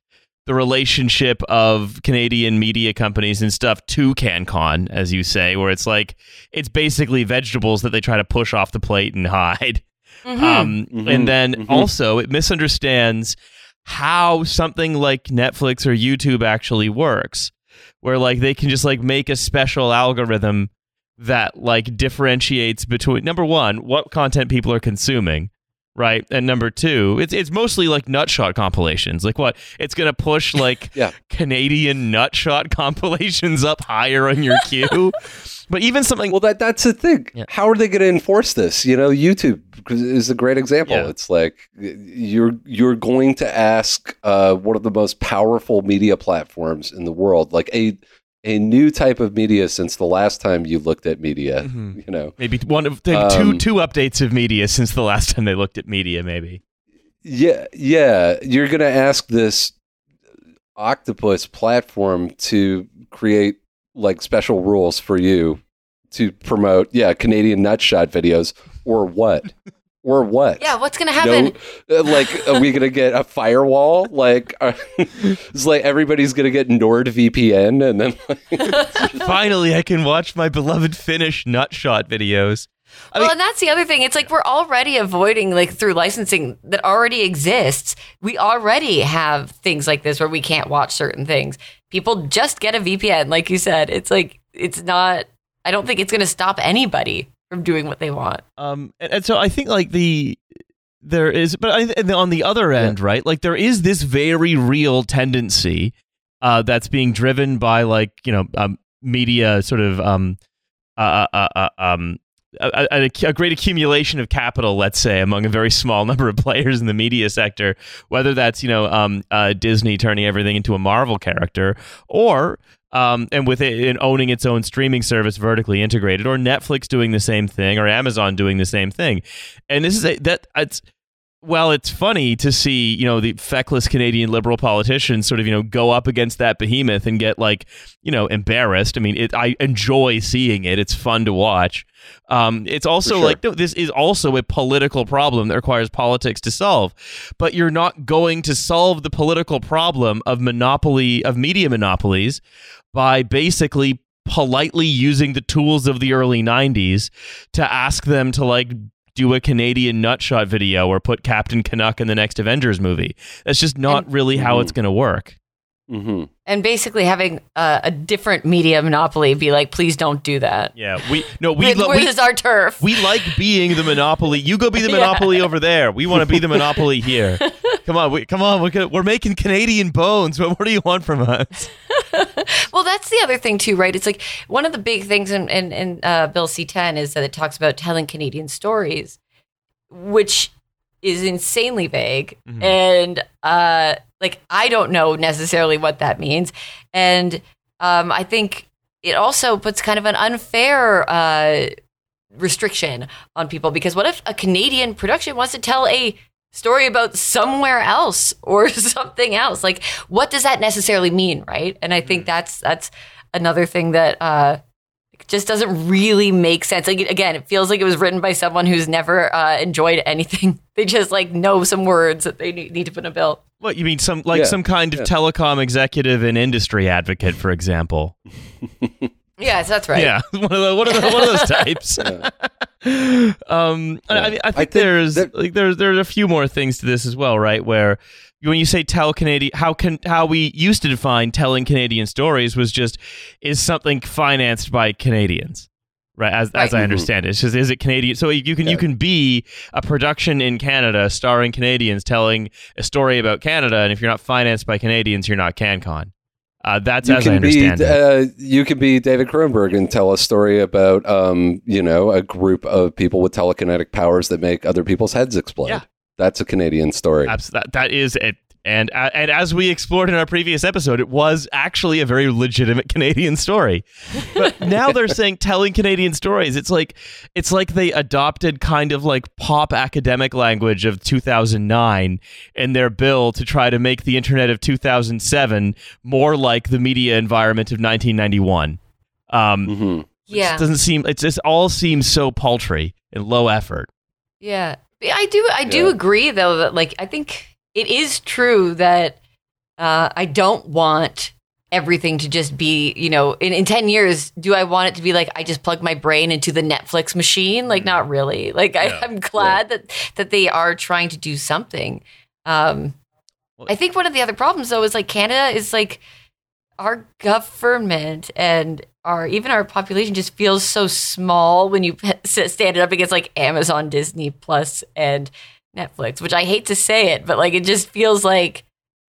the relationship of Canadian media companies and stuff to CanCon, as you say, where it's like it's basically vegetables that they try to push off the plate and hide. Um, Mhm, And then mhm. also, it misunderstands how something like Netflix or YouTube actually works, where like they can just like make a special algorithm that like differentiates between number one, what content people are consuming. Right. And number two, it's it's mostly like nutshot compilations. Like what? It's gonna push like [LAUGHS] Yeah. Canadian nutshot [LAUGHS] compilations up higher on your queue. [LAUGHS] but even something Well, that that's the thing. Yeah. How are they going to enforce this? You know, YouTube is a great example. Yeah. It's like you're you're going to ask uh, one of the most powerful media platforms in the world, like a a new type of media since the last time you looked at media. Mhm. You know, maybe one of Um, two two updates of media since the last time they looked at media, maybe. yeah, yeah. You're going to ask this octopus platform to create like special rules for you to promote, yeah, Canadian nutshot videos or what? [LAUGHS] or what? Yeah, what's gonna happen? No, uh, like, are we gonna get a firewall? Like, are, [LAUGHS] it's like everybody's gonna get NordVPN, and then like, [LAUGHS] Finally, I can watch my beloved Finnish nutshot videos. I well, mean- and that's the other thing. It's like we're already avoiding like through licensing that already exists. We already have things like this where we can't watch certain things. People just get a VPN, like you said. It's like it's not. I don't think it's going to stop anybody from doing what they want. Um, and, and so I think like the there is, but I, and on the other end, right? Like there is this very real tendency uh, that's being driven by like you know um, media sort of um, uh, uh, uh, um, a, a, a great accumulation of capital, let's say, among a very small [LAUGHS] number of players in the media sector. Whether that's you know um, uh, Disney turning everything into a Marvel character, or um, and with it and owning its own streaming service vertically integrated, or Netflix doing the same thing, or Amazon doing the same thing. And this is a, that it's well, it's funny to see, you know, the feckless Canadian liberal politicians sort of, you know, go up against that behemoth and get like, you know, embarrassed. I mean, it, I enjoy seeing it. It's fun to watch. Um, it's also sure. like, no, this is also a political problem that requires politics to solve. But you're not going to solve the political problem of monopoly, of media monopolies by basically politely using the tools of the early 90s to ask them to like do a Canadian nutshot video or put Captain Canuck in the next Avengers movie. That's just not And- really how it's mm. going to work. Hmm And basically having uh, a different media monopoly be like, please don't do that. Yeah, we no we lo- we, is our turf? we like being the monopoly. You go be the [LAUGHS] Yeah. monopoly over there. We want to be the monopoly here. [LAUGHS] Come on, we, come on. We're, gonna, we're making Canadian bones. But what do you want from us? [LAUGHS] Well, that's the other thing too, right? It's like one of the big things in, in, in uh, Bill C-10 is that it talks about telling Canadian stories, which is insanely vague, Mhm. and uh, like I don't know necessarily what that means, and um, I think it also puts kind of an unfair uh, restriction on people because what if a Canadian production wants to tell a story about somewhere else or [LAUGHS] something else? Like what does that necessarily mean right? And i think that's that's another thing that uh just doesn't really make sense like again it feels like it was written by someone who's never uh, enjoyed anything [LAUGHS] they just like know some words that they need need to put in a bill What you mean? Some like Yeah, some kind of yeah. telecom executive and industry advocate, for example. [LAUGHS] yes that's right Yeah, [LAUGHS] one of, the, one, of the, one of those types. um, I- I, mean, I think think there's that- like there's there's a few more things to this as well, right? Where when you say tell Canadian, how can how we used to define telling Canadian stories was just is something financed by Canadians. Right, as, as I Right. understand it, it's just is it Canadian? So you can you can be a production in Canada starring Canadians telling a story about Canada, and if you're not financed by Canadians, you're not CanCon. Uh, that's You as I can be understand it. uh, you can be David Cronenberg and tell a story about um, you know a group of people with telekinetic powers that make other people's heads explode. Yeah. That's a Canadian story. Abs- that, that is it. And uh, and as we explored in our previous episode, it was actually a very legitimate [LAUGHS] Canadian story. But now they're [LAUGHS] saying telling Canadian stories. It's like it's like they adopted kind of like pop academic language of 2009 in their bill to try to make the internet of 2007 more like the media environment of 1991. Um, hmm yeah just doesn't seem. It just all seems so paltry and low effort. Yeah. I do I do Yeah. agree though that like I think it is true that uh, I don't want everything to just be, you know, in, in 10 years, do I want it to be like I just plug my brain into the Netflix machine? Like not really. Like Yeah. I, I'm glad that that they are trying to do something. Um Well- I think one of the other problems though is like Canada is like our government and our even our population just feels so small when you [LAUGHS] stand it up against like Amazon, Disney Plus, and Netflix. Which I hate to say it, but like it just feels like,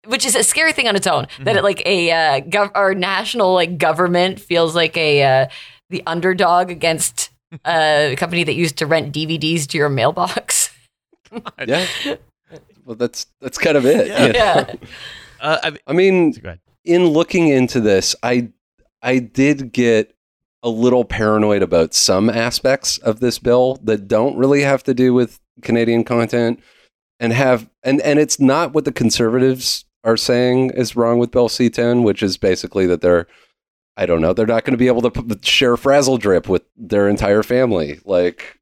which is a scary thing on its own. That it like a uh, gov- our national like government feels like a uh, the underdog against [LAUGHS] a company that used to rent DVDs to your mailbox. Yeah. [LAUGHS] Well, that's that's kind of it. Yeah. you know? yeah, Uh, I, I mean, go ahead. In looking into this, I I did get a little paranoid about some aspects of this bill that don't really have to do with Canadian content and have and and it's not what the conservatives are saying is wrong with Bill C10, which is basically that they're I don't know, they're not going to be able to p- share Frazzledrip with their entire family. Like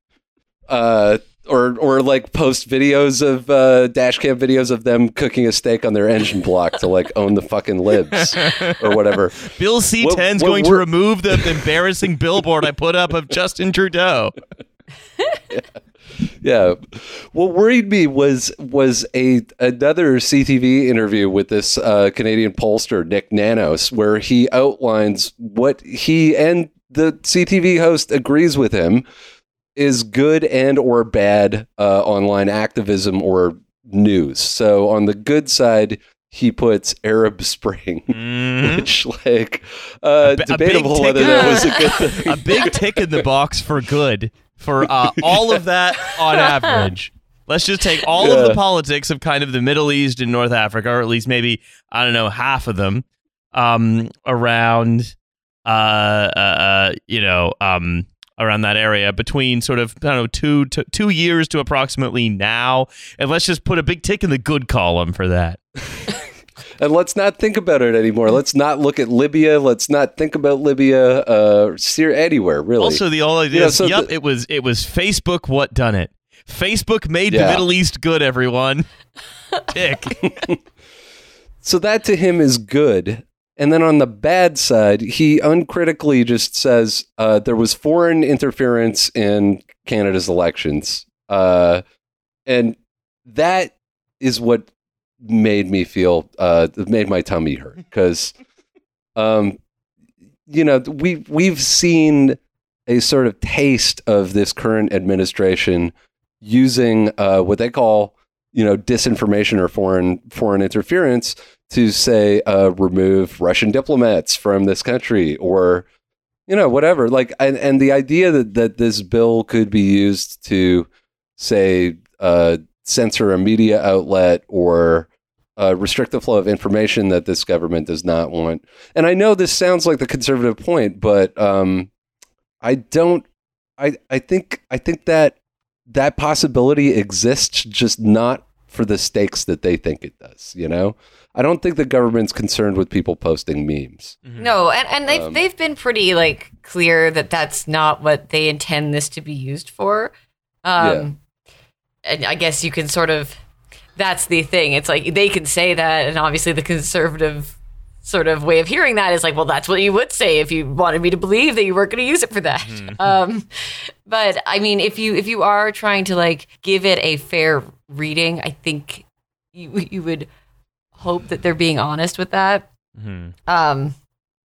uh or or like post videos of uh, dash cam videos of them cooking a steak on their engine block to like own the fucking libs or whatever. Bill C10's What- what going to remove the embarrassing billboard I put up of Justin Trudeau. yeah. [LAUGHS] yeah. What worried me was was a another CTV interview with this uh, Canadian pollster Nick Nanos, where he outlines what he and the CTV host agrees with him is good and or bad uh, online activism or news. So on the good side, he puts Arab Spring, [LAUGHS] Mhm. which like uh, a debatable whether that was a [LAUGHS] good thing. a big tick in the box for good for uh, all of that on average. Let's just take all of the politics of kind of the Middle East and North Africa, or at least maybe I don't know half of them, um, around, uh, uh, uh, you know, um, around that area between sort of I don't know two to two years to approximately now, and let's just put a big tick in the good column for that. [LAUGHS] And let's not think about it anymore. Let's not look at Libya. Let's not think about Libya. Uh, Syria, anywhere really. Also, the You know, is, so yep, the- it was it was Facebook what done it. Facebook made the Middle East good. Everyone, [LAUGHS] tick. [LAUGHS] So that to him is good. And then on the bad side, he uncritically just says uh, there was foreign interference in Canada's elections. Uh, and that is what made me feel, uh, made my tummy hurt. Because, [LAUGHS] um, you know, we, we've seen a sort of taste of this current administration using uh, what they call, you know, disinformation or foreign foreign interference to say uh, remove Russian diplomats from this country or you know whatever. Like and, and the idea that, that this bill could be used to say uh, censor a media outlet or uh, restrict the flow of information that this government does not want. And I know this sounds like the conservative point but um, I don't I I think I think that that possibility exists just not for the stakes that they think it does you know I don't think the government's concerned with people posting memes. No, and, and they've Um, they've been pretty like clear that that's not what they intend this to be used for. Um, and I guess you can sort of that's the thing. It's like they can say that, and obviously the conservative sort of way of hearing that is like, well, that's what you would say if you wanted me to believe that you weren't going to use it for that. [LAUGHS] Um, but I mean, if you if you are trying to like give it a fair reading, I think you you would hope that they're being honest with that. Um,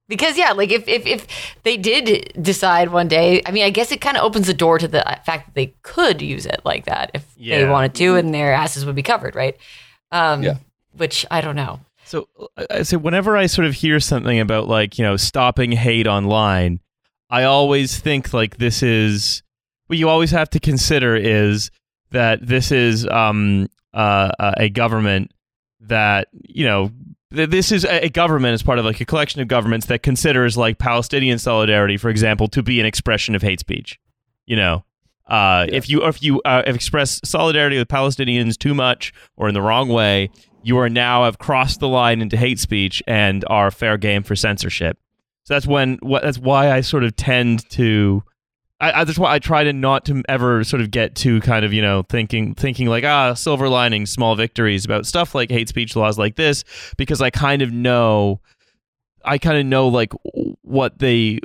because yeah, like if if if they did decide one day, I mean, I guess it kind of opens the door to the fact that they could use it like that if they wanted to, and their asses would be covered, right? Um, Yeah. Which I don't know. So, I- I so whenever I sort of hear something about like you know stopping hate online, I always think like this is what you always have to consider is that this is um uh, uh, a government that you know th- this is a a government as part of like a collection of governments that considers like Palestinian solidarity, for example, to be an expression of hate speech. You know, uh, Yeah. if you if you uh, express solidarity with Palestinians too much or in the wrong way, you are now have crossed the line into hate speech and are fair game for censorship. So that's when what that's why I sort of tend to. I, I, that's why I try to not to ever sort of get to kind of you know thinking thinking like ah silver linings small victories about stuff like hate speech laws like this because I kind of know I kind of know like what they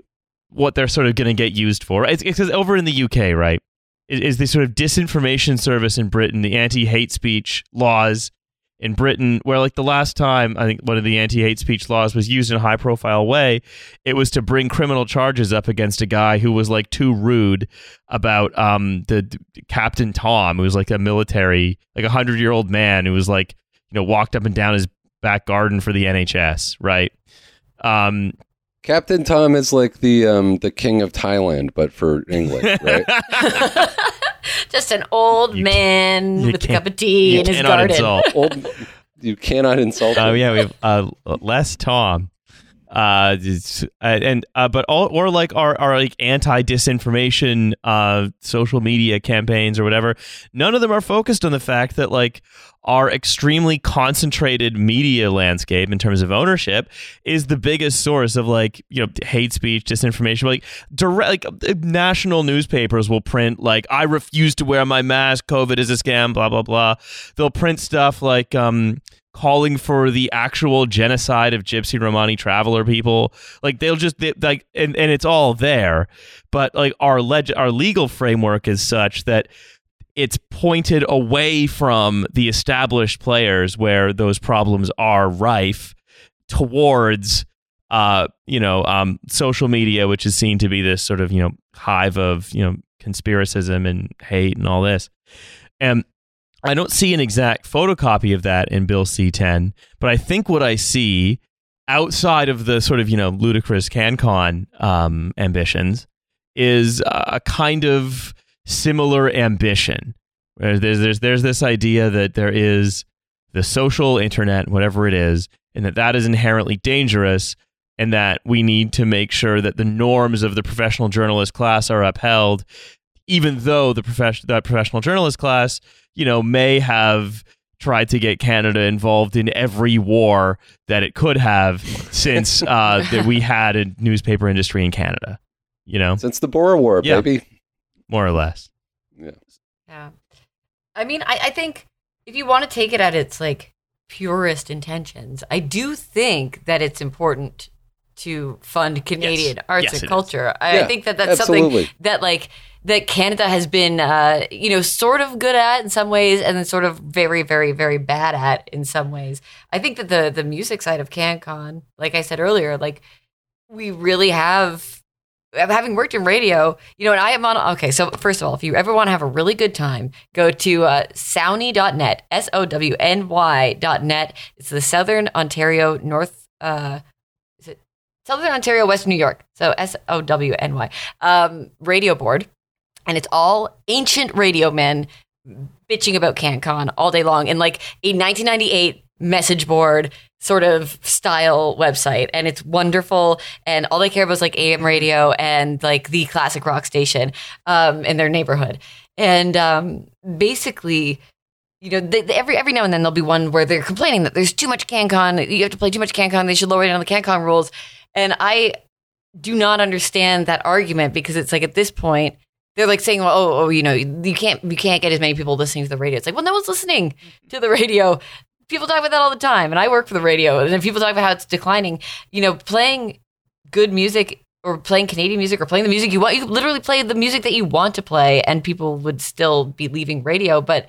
what they're sort of going to get used for. It's because over in the UK, right, is, is the sort of disinformation service in Britain, the anti-hate speech laws in Britain, where like the last time I think one of the anti-hate speech laws was used in a high-profile way, it was to bring criminal charges up against a guy who was like too rude about um the d- Captain Tom, who was like a military, like a hundred-year-old man who was like you know walked up and down his back garden for the NHS, right? Um, Captain Tom is like the um, the king of Thailand, but for England, right? [LAUGHS] [LAUGHS] Just an old You man with a cup of tea you in his cannot garden. insult. Old, you cannot insult. Oh him. yeah, we have uh, less Tom. Uh, uh, and uh, but all or like our our like anti disinformation uh social media campaigns or whatever. None of them are focused on the fact that like our extremely concentrated media landscape in terms of ownership is the biggest source of like you know hate speech, disinformation. Like direct like uh, national newspapers will print like I refuse to wear my mask. COVID is a scam. Blah blah blah. They'll print stuff like um calling for the actual genocide of Gypsy Romani traveler people. Like they'll just they, like and, and it's all there. But like our leg- our legal framework is such that it's pointed away from the established players where those problems are rife towards uh you know um social media which is seen to be this sort of you know hive of you know conspiracism and hate and all this and I don't see an exact photocopy of that in Bill C10, but I think what I see outside of the sort of you know ludicrous CanCon um, ambitions is a kind of similar ambition. There's there's there's this idea that there is the social internet, whatever it is, and that that is inherently dangerous, and that we need to make sure that the norms of the professional journalist class are upheld, even though the profession that professional journalist class you know, may have tried to get Canada involved in every war that it could have since [LAUGHS] uh, that we had a newspaper industry in Canada. You know, since the Boer War, Yeah. baby. more or less. Yeah. I mean, I, I think if you want to take it at its like purest intentions, I do think that it's important to fund Canadian arts Yes, and culture. I, I Yeah, think that that's absolutely. something that like that Canada has been, uh, you know, sort of good at in some ways, and then sort of very, very, very bad at in some ways. I think that the the music side of CanCon, like I said earlier, like we really have having worked in radio, you know, and I am on. Okay, so first of all, if you ever want to have a really good time, go to uh, Sowny.net, S O W N Y.net. It's the Southern Ontario North. Uh, is it Southern Ontario, Western New York? So S O W N Y. Um, radio board, and it's all ancient radio men bitching about CanCon all day long in like a 1998 message board sort of style website. And it's wonderful. And all they care about is like am radio and like the classic rock station um, in their neighborhood. And um, basically you know they, they- every every now and then there'll be one where they're complaining that there's too much CanCon you have to play too much CanCon they should lower down the CanCon rules and I do not understand that argument because it's like at this point they're like saying, well, oh, oh, you know, you can't you can't get as many people listening to the radio. It's like, well, no one's listening mm-hmm. to the radio. People talk about that all the time, and I work for the radio, and people talk about how it's declining. You know, playing good music or playing Canadian music or playing the music you want, you literally play the music that you want to play, and people would still be leaving radio. But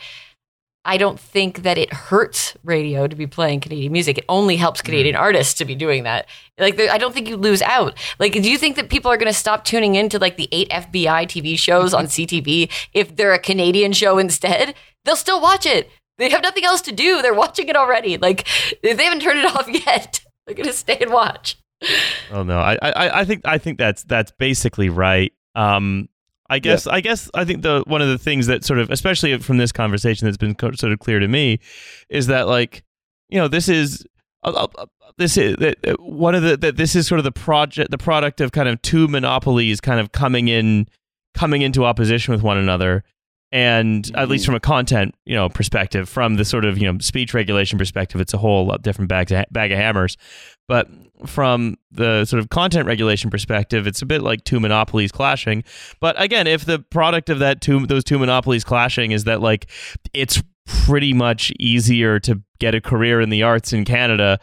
I don't think that it hurts radio to be playing Canadian music. It only helps Canadian artists to be doing that. Like, I don't think you lose out. Like, do you think that people are going to stop tuning into like the eight FBI TV shows on CTV if they're a Canadian show instead? They'll still watch it. They have nothing else to do. They're watching it already. Like, they haven't turned it [LAUGHS] off yet. They're going to stay and watch. Oh no, I, I I think I think that's that's basically right. Um, I guess I guess I think the one of the things that sort of, especially from this conversation, that's been co- sort of clear to me, is that like, you know, this is. Uh, uh, uh, this is that uh, one of the that this is sort of the project the product of kind of two monopolies kind of coming in coming into opposition with one another. And at least from a content you know perspective from the sort of you know speech regulation perspective it's a whole lot different bag, bag of hammers but from the sort of content regulation perspective it's a bit like two monopolies clashing. But again if the product of that two those two monopolies clashing is that like it's pretty much easier to get a career in the arts in Canada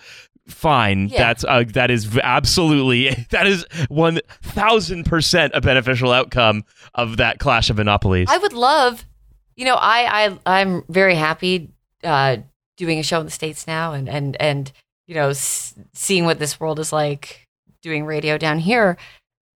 fine. Yeah. that's uh, that is absolutely [LAUGHS] that is 1000% a beneficial outcome of that clash of monopolies. I would love, you know, I I I'm very happy uh, doing a show in the states now, and and and you know, s- seeing what this world is like doing radio down here.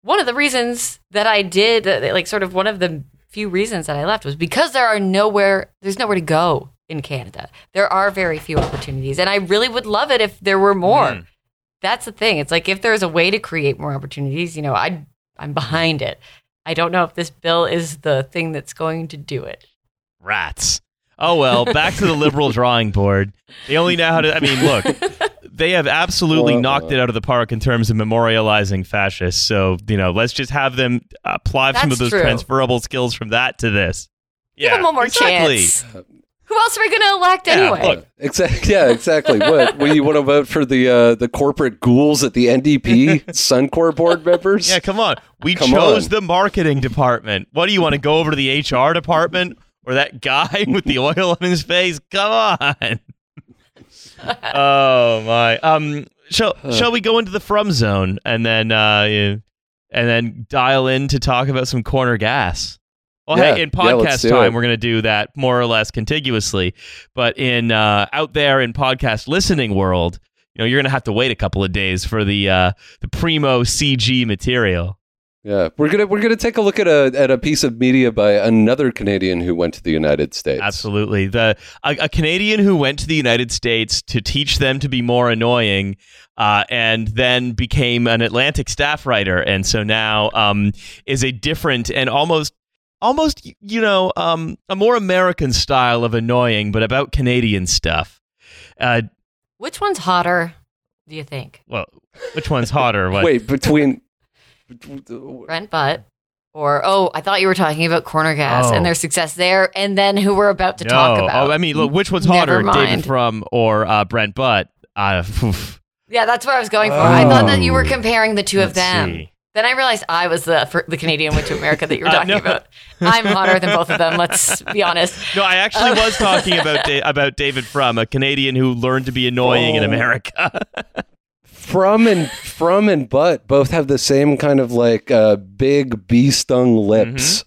One of the reasons that I did, like, sort of one of the few reasons that I left was because there are nowhere, there's nowhere to go in Canada. There are very few opportunities, and I really would love it if there were more. Mm. That's the thing. It's like if there's a way to create more opportunities, you know, I I'm behind it. I don't know if this bill is the thing that's going to do it. Rats. Oh well, back to the liberal [LAUGHS] drawing board. They only know how to. I mean, look, they have absolutely Well, knocked it out of the park in terms of memorializing fascists. So you know, let's just have them apply some of those true. transferable skills from that to this. Give them one more exactly. chance. Who else are we going to elect Yeah, anyway? look, [LAUGHS] Exactly. Yeah, exactly. what? What you want to vote for the uh, the corporate ghouls at the NDP [LAUGHS] Suncor board members? Yeah, come on. We Come chose on. the marketing department. What do you want to go over to the HR department or that guy [LAUGHS] with the oil on his face? Come on. [LAUGHS] oh my. Um, shall shall we go into the from zone and then uh, and then dial in to talk about some corner gas? Well, Yeah, hey, in podcast do time, it. we're going to do that more or less contiguously. But in uh, out there in podcast listening world, you know, you're going to have to wait a couple of days for the uh, the primo CG material. Yeah, we're gonna we're gonna take a look at a at a piece of media by another Canadian who went to the United States. Absolutely. The a, a Canadian who went to the United States to teach them to be more annoying, uh, and then became an Atlantic staff writer, and so now um, is a different and almost almost you know um, a more American style of annoying, but about Canadian stuff. Uh, Which one's hotter? Do you think well, which one's hotter? What? Wait, between [LAUGHS] Brent Butt, or oh, I thought you were talking about Corner Gas Oh. and their success there, and then who we're about to no. talk about? Oh, I mean, look, which one's hotter, David. Frum or uh, Brent Butt? Uh, yeah, that's where I was going for. I thought that you were Oh. comparing the two of Let's them. see. Then I realized I was the the Canadian went to America that you were [LAUGHS] Uh, talking no. about. I'm hotter than both of them. Let's be honest. No, I actually was talking about da- [LAUGHS] about David Frum, a Canadian who learned to be annoying in Oh. America. From and Frum and butt both have the same kind of like uh, big bee stung lips.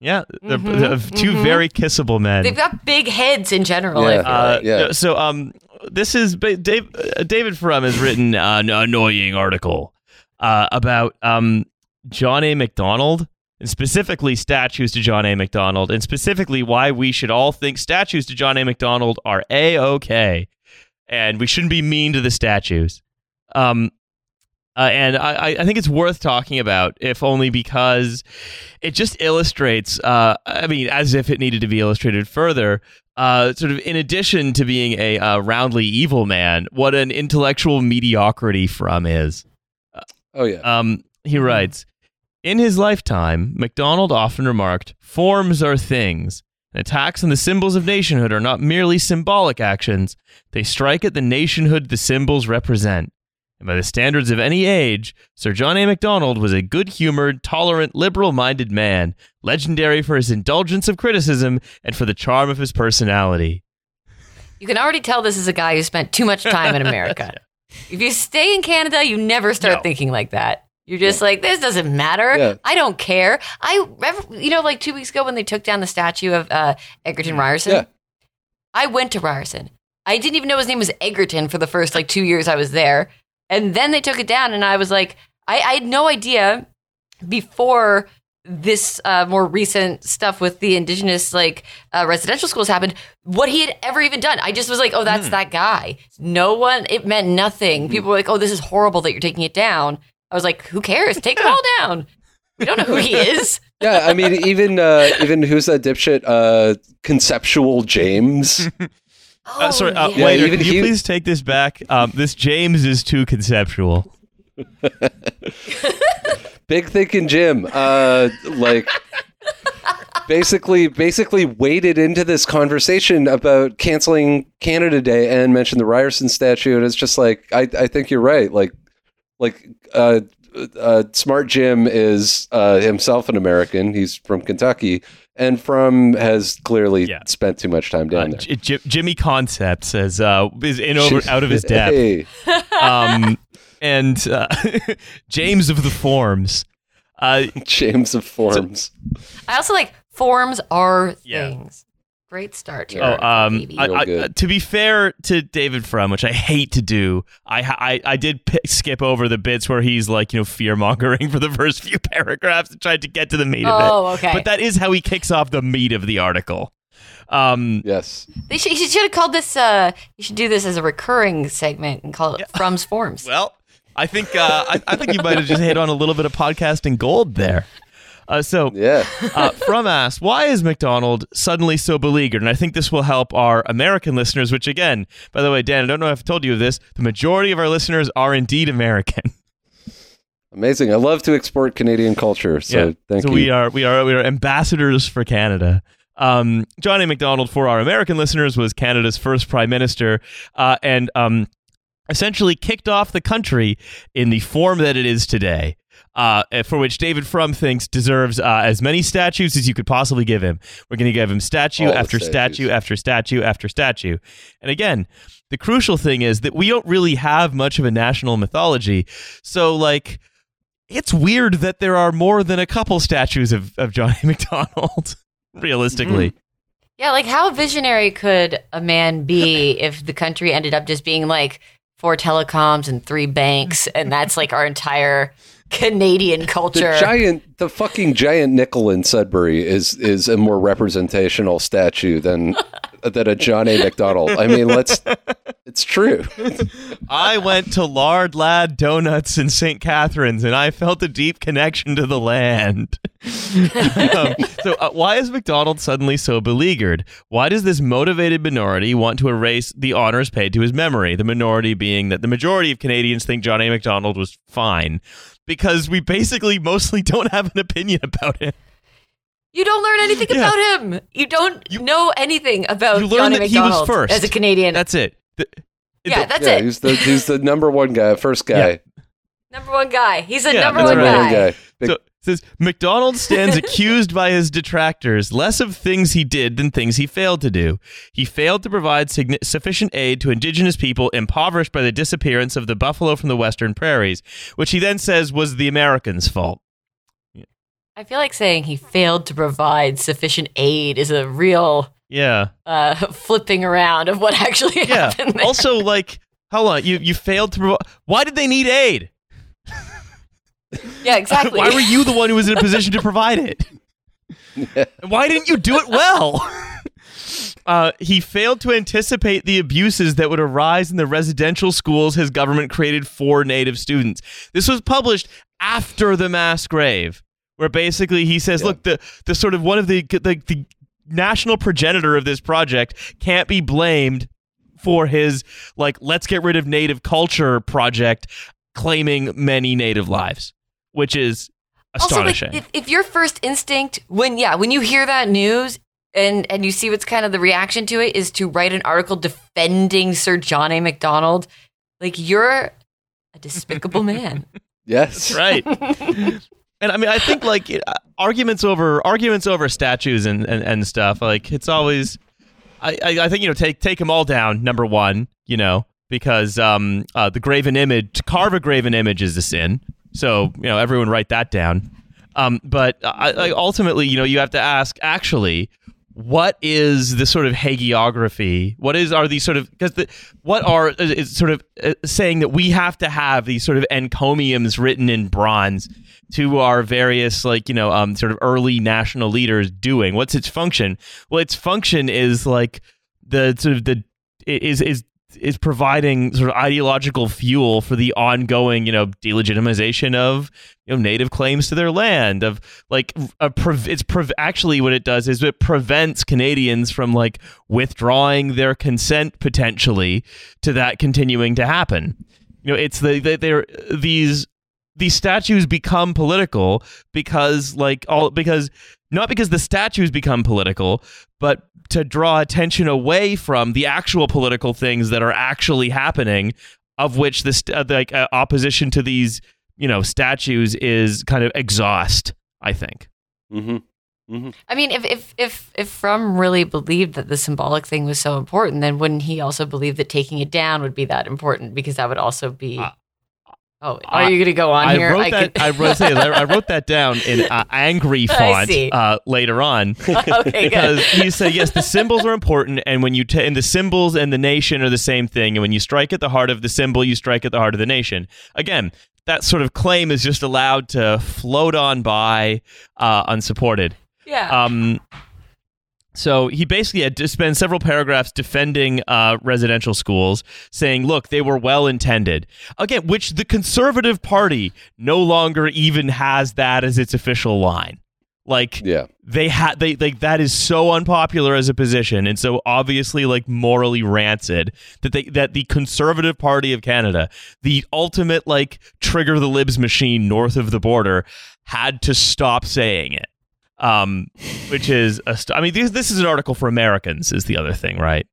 yeah, they're, Mhm, they're 2 mhm. very kissable men. They've got big heads in general. Yeah. Uh, yeah. So, um, this is Dave, uh, David Frum has written an annoying article uh, about um, John A. McDonald. And specifically, statues to John A. McDonald, and specifically why we should all think statues to John A. McDonald are a okay, and we shouldn't be mean to the statues. Um, uh, and I, I- think it's worth talking about, if only because it just illustrates. Uh, I mean, as if it needed to be illustrated further. Uh, sort of in addition to being a uh, roundly evil man, what an intellectual mediocrity Frum is. Oh yeah. Um, he writes In his lifetime, MacDonald often remarked, Forms are things. And attacks on the symbols of nationhood are not merely symbolic actions, they strike at the nationhood the symbols represent. And by the standards of any age, Sir John A. MacDonald was a good humored, tolerant, liberal minded man, legendary for his indulgence of criticism and for the charm of his personality. You can already tell this is a guy who spent too much time in America. [LAUGHS] If you stay in Canada, you never start No. thinking like that. You're just like, this doesn't matter. Yeah. I don't care. I, remember- you know, like two weeks ago when they took down the statue of uh, Egerton Ryerson, Yeah. I went to Ryerson. I didn't even know his name was Egerton for the first like two years I was there. And then they took it down, and I was like, I, I had no idea before this uh, more recent stuff with the indigenous like uh, residential schools happened what he had ever even done. I just was like oh that's that guy. No one it meant nothing. People were like oh this is horrible that you're taking it down. I was like who cares? Take it all [LAUGHS] down. We don't know who he is. [LAUGHS] Yeah, I mean, even uh, even who's that dipshit? Uh, conceptual James. [LAUGHS] oh, Uh, sorry, uh, yeah. waiter, even could you he- please take this back? Um, this James is too conceptual. [LAUGHS] Big thinking Jim. Uh, like basically, basically waded into this conversation about canceling Canada Day and mentioned the Ryerson statue, and it's just like I, I think you're right. Like, like uh, uh, Smart Jim is uh, himself an American. He's from Kentucky, and Frum has clearly Yeah. spent too much time Uh, down there. J- J- Jimmy Concept says uh, is in over out of his depth. Hey. [LAUGHS] Um, and uh, [LAUGHS] James of the Forms. Uh, [LAUGHS] James of Forms. i also like forms are Yeah. things great start here oh, um. I, I, to be fair to David Frum, which I hate to do, I I, I did p- skip over the bits where he's like you know fear mongering [LAUGHS] for the first few paragraphs and tried to get to the meat of it. oh okay But that is how he kicks off the meat of the article. Um, Yes. They should, you should have called this. Uh, you should do this as a recurring segment and call it Frum's Forms. Well, I think uh, I, I think you might have just hit on a little bit of podcasting gold there. Uh, so, Yeah. [LAUGHS] uh, Frum asked, why is McDonald suddenly so beleaguered? And I think this will help our American listeners. Which, again, by the way, Dan, I don't know if I've told you this. The majority of our listeners are indeed American. [LAUGHS] Amazing. I love to export Canadian culture. So thank so you. we are we are we are ambassadors for Canada. Um, John A. MacDonald, for our American listeners, was Canada's first prime minister, uh, and um, essentially kicked off the country in the form that it is today. Uh, for which David Frum thinks deserves uh, as many statues as you could possibly give him. We're going to give him statue All after statue after statue after statue. And again, the crucial thing is that we don't really have much of a national mythology. So, like, it's weird that there are more than a couple statues of, of Johnny [LAUGHS] McDonald, realistically. Yeah, like how visionary could a man be [LAUGHS] if the country ended up just being like four telecoms and three banks, and that's like our entire Canadian The culture? giant, the fucking giant nickel in Sudbury is is a more representational statue than [LAUGHS] than a John A. McDonald. I mean, let's. It's true. [LAUGHS] I went to Lard Lad Donuts in St. Catharines and I felt a deep connection to the land. [LAUGHS] Um, so, uh, why is McDonald suddenly so beleaguered? Why does this motivated minority want to erase the honors paid to his memory? The minority being that the majority of Canadians think John A. McDonald was fine because we basically mostly don't have an opinion about him. You don't learn anything Yeah. about him. You don't know anything about You learn Johnny that he was Macdonald first. as a Canadian. That's it. The- yeah, the- that's yeah, it. he's the he's the [LAUGHS] number one guy, first guy. Number one guy. He's a Yeah, number one right. Number guy. one guy. Big- So it says Macdonald stands [LAUGHS] accused by his detractors less of things he did than things he failed to do. He failed to provide signi- sufficient aid to indigenous people impoverished by the disappearance of the buffalo from the western prairies, which he then says was the Americans' fault. I feel like saying he failed to provide sufficient aid is a real Yeah, uh, flipping around of what actually yeah. happened. there. also, like, hold on, you you failed to provide. Why did they need aid? Yeah, [LAUGHS] exactly. Why were you the one who was in a position to provide it? And [LAUGHS] Why didn't you do it well? [LAUGHS] Uh, he failed to anticipate the abuses that would arise in the residential schools his government created for Native students. This was published after the mass grave, where basically he says, "Look, the the sort of one of the the, the national progenitor of this project can't be blamed for his like let's get rid of native culture project claiming many native lives, which is astonishing." Also, like, if, if your first instinct when yeah when you hear that news and and you see what's kind of the reaction to it is to write an article defending Sir John A. Macdonald, like you're a despicable man. [LAUGHS] yes. right. [LAUGHS] and I mean, I think like uh, arguments over arguments over statues and, and, and stuff. Like it's always, I, I I think you know take take them all down. Number one, you know, because um uh, the graven image to carve a graven image is a sin. So you know everyone write that down. Um, but I, I ultimately, you know, you have to ask actually. What is the sort of hagiography? What is are these sort of because the what are is sort of uh, saying that we have to have these sort of encomiums written in bronze to our various like you know um sort of early national leaders doing what's its function well its function is like the sort of the is is is providing sort of ideological fuel for the ongoing you know delegitimization of you know native claims to their land of like a it's actually what it does is it prevents Canadians from like withdrawing their consent potentially to that continuing to happen. You know it's the, the they're these these statues become political because like all because not because the statues become political but to draw attention away from the actual political things that are actually happening of which the st- uh, like uh, opposition to these you know statues is kind of exhaust i think Mm-hmm. I mean, if if if if Frum really believed that the symbolic thing was so important, then wouldn't he also believe that taking it down would be that important? Because that would also be. Uh, oh, are you going to go on I here? wrote that. could- I wrote, say, I wrote that down in uh, [LAUGHS] angry font uh, later on. [LAUGHS] okay, because good. he said yes the symbols are important and when you ta- and the symbols and the nation are the same thing and when you strike at the heart of the symbol you strike at the heart of the nation again that sort of claim is just allowed to float on by uh, unsupported Yeah. um, so he basically had to spend several paragraphs defending uh, residential schools, saying, "Look, they were well intended." Again, which the Conservative Party no longer even has that as its official line. Like Yeah. they had they like that is so unpopular as a position and so obviously like morally rancid that they that the conservative party of canada the ultimate like trigger the libs machine north of the border had to stop saying it um which is a st- i mean this, this is an article for americans is the other thing right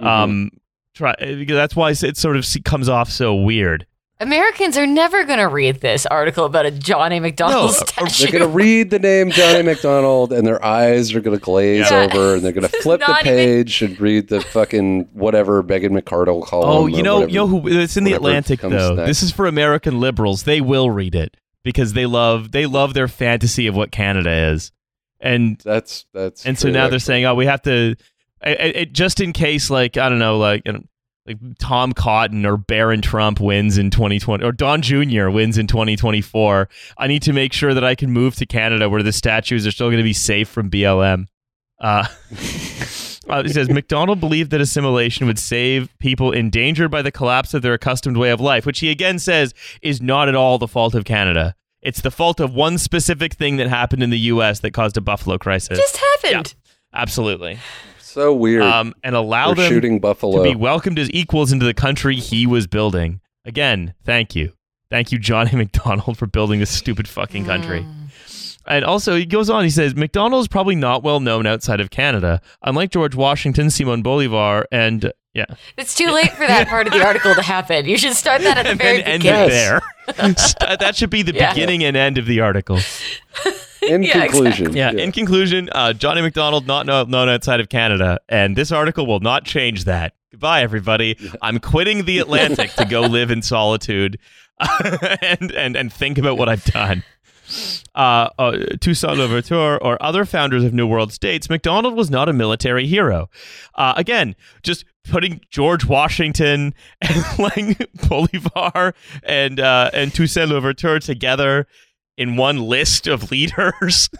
Mhm. um try because that's why it sort of comes off so weird Americans are never going to read this article about a John A. Macdonald No, statue. They're going to read the name Johnny Macdonald and their eyes are going to glaze Yeah. over and they're going to flip the not even- page and read the fucking whatever Megan McArdle column. Oh, you know, whatever. you know who? It's in the Atlantic though. next. This is for American liberals. They will read it because they love they love their fantasy of what Canada is, and That's that's and so now they're saying, oh, we have to, I- I- it, just in case, like I don't know, like. you know, like Tom Cotton or Barron Trump wins in 2020 or Don Jr. wins in 2024. I need to make sure that I can move to Canada where the statues are still going to be safe from BLM. Uh, [LAUGHS] uh, it says Macdonald believed that assimilation would save people endangered by the collapse of their accustomed way of life, which he again says is not at all the fault of Canada. It's the fault of one specific thing that happened in the U.S. that caused a buffalo crisis. just happened. Absolutely. so weird. Um, and allow They're them shooting buffalo. to be welcomed as equals into the country he was building. Again, thank you. Thank you, Johnny [LAUGHS] Macdonald, for building this stupid fucking country. And also, he goes on, he says, Macdonald is probably not well known outside of Canada. Unlike George Washington, Simon Bolivar, and yeah. It's too late for that part of the article to happen. You should start that at the [LAUGHS] And very then end beginning. it there. [LAUGHS] [LAUGHS] That should be the Yeah. beginning and end of the article. In Yeah, conclusion, Yeah, in conclusion, uh, Johnny Macdonald not know- known outside of Canada, and this article will not change that. Goodbye, everybody. I'm quitting the Atlantic to go live in solitude and, and, and think about what I've done. Uh, uh, Toussaint Louverture or other founders of New World states, Macdonald was not a military hero. Uh, again, just putting George Washington [LAUGHS] and like [LAUGHS] Bolivar and uh, and Toussaint Louverture together in one list of [LAUGHS] leaders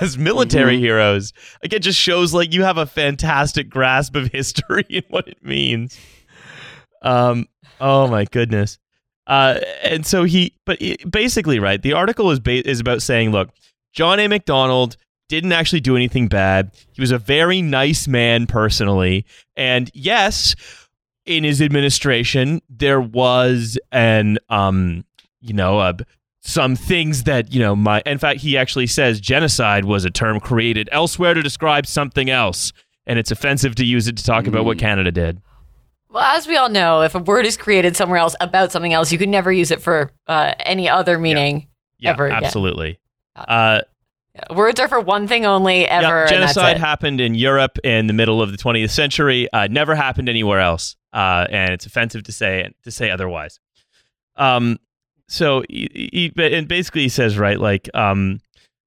as military heroes again just shows like you have a fantastic grasp of history and what it means. Um oh my goodness uh and so he but it, basically right the article is ba- is about saying look John A. Macdonald didn't actually do anything bad. He was a very nice man personally. And yes in his administration there was an um you know a some things that you know my in fact he actually says genocide was a term created elsewhere to describe something else. And it's offensive to use it to talk about what canada did Well, as we all know, if a word is created somewhere else about something else, you can never use it for uh, any other meaning yeah ever. again. absolutely uh, Words are for one thing only, ever. yeah, and genocide happened in europe in the middle of the 20th century uh, never happened anywhere else uh, and it's offensive to say to say otherwise um so he, he and basically he says right like um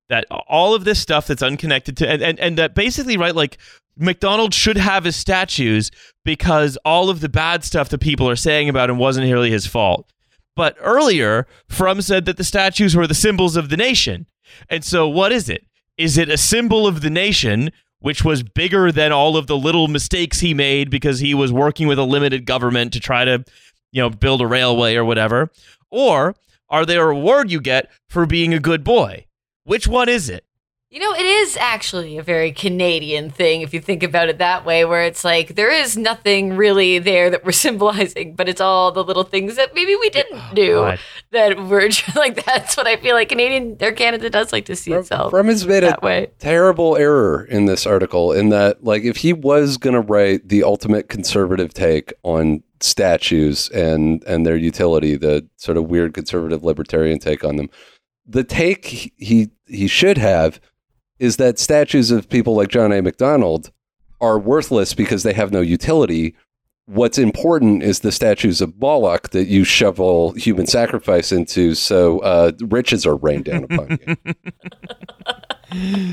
that all of this stuff that's unconnected to and, and, and that basically right like Macdonald should have his statues because all of the bad stuff that people are saying about him wasn't really his fault. But earlier, Frum said that the statues were the symbols of the nation. And so what is it? Is it a symbol of the nation, which was bigger than all of the little mistakes he made because he was working with a limited government to try to, you know, build a railway or whatever? Or are they a reward you get for being a good boy? Which one is it? You know, it is actually a very Canadian thing if you think about it that way, where it's like there is nothing really there that we're [LAUGHS] symbolizing, but it's all the little things that maybe we didn't do God. that we're [LAUGHS] like. That's what I feel like Canadian or Canada does like to see itself Frum has made a way. terrible error in this article in that like if he was going to write the ultimate conservative take on statues and and their utility the sort of weird conservative libertarian take on them the take he he should have is that statues of people like John A. Macdonald are worthless because they have no utility. What's important is the statues of Moloch that you shovel human sacrifice into, so uh, riches are rained down upon you. [LAUGHS]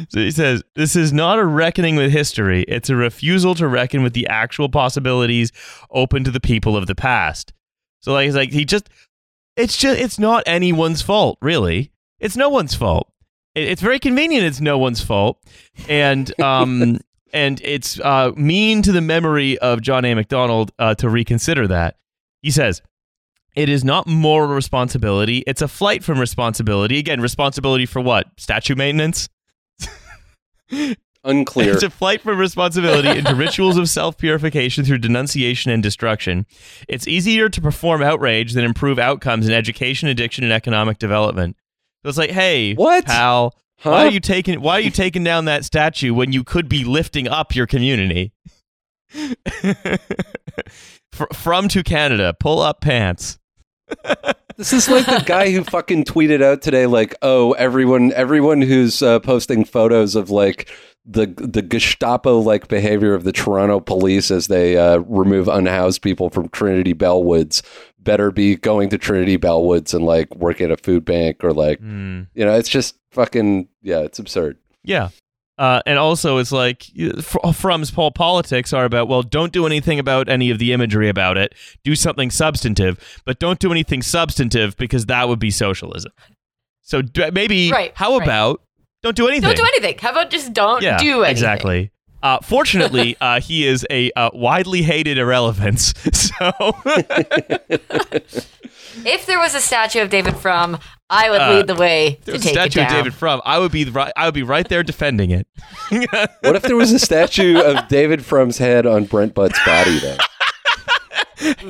So he says, This is not a reckoning with history. It's a refusal to reckon with the actual possibilities open to the people of the past. So like he's like he just it's just it's not anyone's fault, really. It's no one's fault. It- It's very convenient it's no one's fault. And [LAUGHS] um and it's uh mean to the memory of John A. Macdonald uh, to reconsider that. He says it is not moral responsibility. It's a flight from responsibility. Again, responsibility for what? Statue maintenance? [LAUGHS] Unclear. It's a flight from responsibility into [LAUGHS] rituals of self purification through denunciation and destruction. It's easier to perform outrage than improve outcomes in education, addiction, and economic development. So it's like, hey, What? pal? Huh? Why are you taking Why are you taking down that statue when you could be lifting up your community? [LAUGHS] From to Canada, pull up pants. [LAUGHS] This is like the guy who fucking tweeted out today, like, "Oh, everyone, everyone who's uh, posting photos of like the the Gestapo like behavior of the Toronto police as they uh, remove unhoused people from Trinity Bellwoods better be going to Trinity Bellwoods and like working at a food bank or like, Mm. you know, it's just fucking yeah, it's absurd. Yeah. Uh, and also, it's like fr- Frum's pol- politics are about, well, don't do anything about any of the imagery about it. Do something substantive, but don't do anything substantive because that would be socialism. So d- maybe, Right, how right. about don't do anything? Don't do anything. How about just don't Yeah, do anything? exactly. Uh, fortunately, [LAUGHS] uh, he is a uh, widely hated irrelevance. [LAUGHS] So If there was a statue of David Frum, I would Uh, lead the way to there's a take statue it of down. David Frum. I would be right. I would be right there defending it. [LAUGHS] What if there was a statue of David Frum's head on Brent Butt's body though?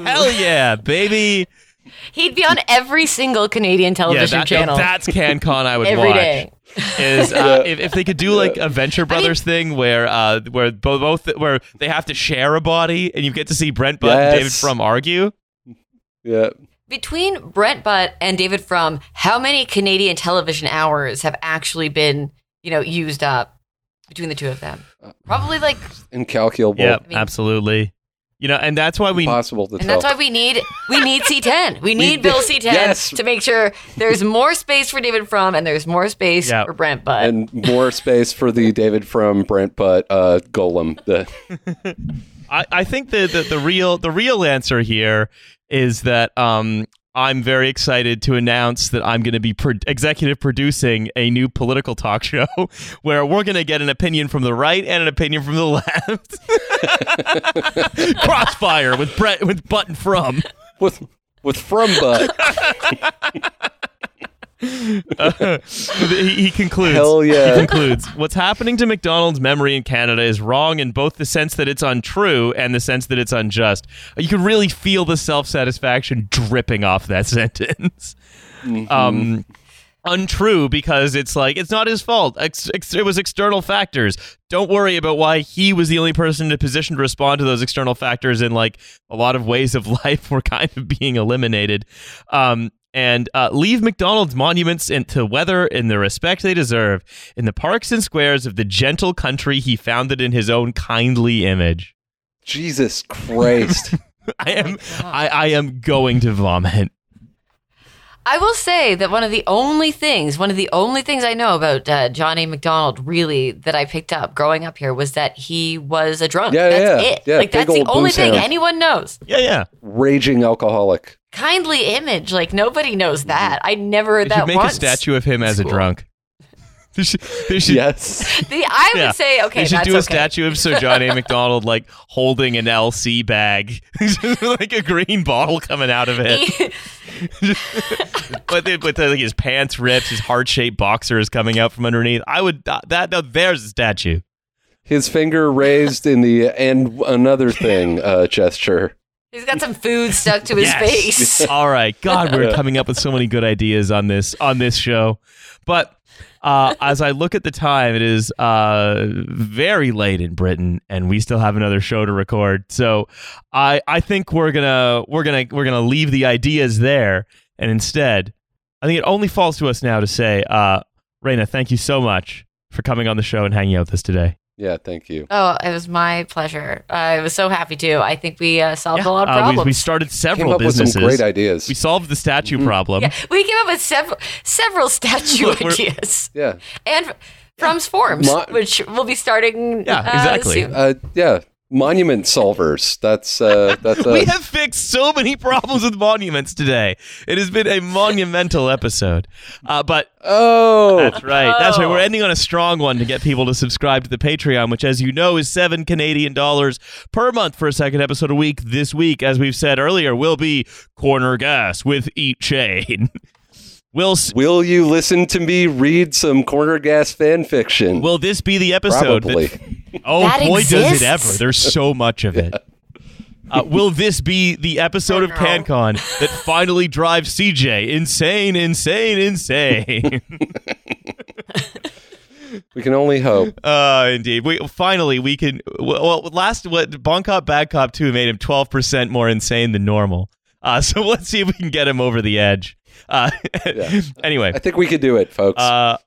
Hell yeah, baby! He'd be on every single Canadian Yeah, television that, channel that's CanCon. I would every watch. day. is uh, if, if they could do like a Venture Brothers thing where uh where bo- both where they have to share a body and you get to see Brent Butt and David Yes. Frum argue. Yeah. Between Brent Butt and David Frum, how many Canadian television hours have actually been, you know, used up between the two of them? Probably like, Incalculable. Yeah, I mean- absolutely. You know, and that's why we Impossible to and tell. that's why we need we need [LAUGHS] C10. We need Bill C10 Yes. to make sure there's more space for David Frum and there's more space Yeah. for Brent Butt. and more space for the David Frum Brent Butt uh, golem. The, [LAUGHS] I, I think the, the the real the real answer here is that um I'm very excited to announce that I'm going to be pro- executive producing a new political talk show [LAUGHS] where we're going to get an opinion from the right and an opinion from the left. [LAUGHS] Crossfire with Brett with Button from. with with from Butt. [LAUGHS] [LAUGHS] he, he concludes. Hell He concludes. What's happening to Macdonald's memory in Canada is wrong in both the sense that it's untrue and the sense that it's unjust. You can really feel the self satisfaction dripping off that [LAUGHS] sentence. Um, untrue because it's like it's not his fault. Ex- ex- it was external factors. Don't worry about why he was the only person in a position to respond to those external factors. And like a lot of ways of [LAUGHS] life were kind of being eliminated. Um, and uh, leave Macdonald's monuments into weather in the respect they deserve in the parks and squares of the gentle country he founded in his own kindly image. Jesus Christ. [LAUGHS] I am, I, I am going to vomit. I will say that one of the only things, one of the only things I know about uh, John A. McDonald, really, that I picked up growing up here was that he was a drunk. Yeah, that's yeah. it. Yeah, like that's the only thing hound. anyone knows. Yeah, yeah. Raging alcoholic. Kindly image, like nobody knows that. I never heard They that should make once. a statue of him as a drunk. They should, they should, Yes. [LAUGHS] The, I would yeah. say, okay, they should that's do a okay. statue of Sir [LAUGHS] John A. Macdonald like holding an LC bag, [LAUGHS] like a green bottle coming out of it. but then, but like his pants ripped, his heart shaped boxer is coming out from underneath. I would uh, that no, there's a statue. His finger raised in the and another thing uh, gesture. He's got some food stuck to his Yes. face. [LAUGHS] All right, God, we're coming up with so many good ideas on this on this show, but. Uh, as I look at the time, it is uh, very late in Britain, and we still have another show to record. So, I I think we're gonna we're gonna we're gonna leave the ideas there, and instead, I think it only falls to us now to say, uh, Raina, thank you so much for coming on the show and hanging out with us today. Yeah, thank you. Oh, it was my pleasure. I was so happy too. I think we uh, solved a lot of Uh, we- problems. we, started Came several up with businesses. some great ideas. We solved the statue problem. yeah, we came up with several several statue [LAUGHS] Look, ideas Yeah. and Frum's Forms, Mo- which will be starting. Yeah, uh, exactly. soon. Uh, yeah. Monument solvers. That's uh, that's [LAUGHS] we us. have fixed so many problems with monuments today. It has been a monumental episode. Uh, but Oh, that's right. That's right. Oh. We're ending on a strong one to get people to subscribe to the Patreon, which, as you know, is seven Canadian dollars per month for a second episode a week. This week, as we've said earlier, will be Corner Gas with Eat Chain. [LAUGHS] will s- will you listen to me read some corner gas fan fiction? will this be the episode? that- [LAUGHS] oh That boy, does it ever! There's so much of it. Uh, will this be the episode Oh, of no. CanCon that finally drives CJ insane, insane, insane? [LAUGHS] we can only hope. uh, indeed. We finally we can. Well, last what Bon Cop Bad Cop Two made him twelve percent more insane than normal. Uh, [LAUGHS] so let's see if we can get him over the edge. Uh, Yeah. [LAUGHS] Anyway, I think we could do it, folks. uh,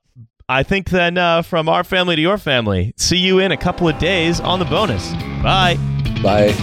I think then uh, from our family to your family, see you in a couple of days on the bonus. Bye. Bye.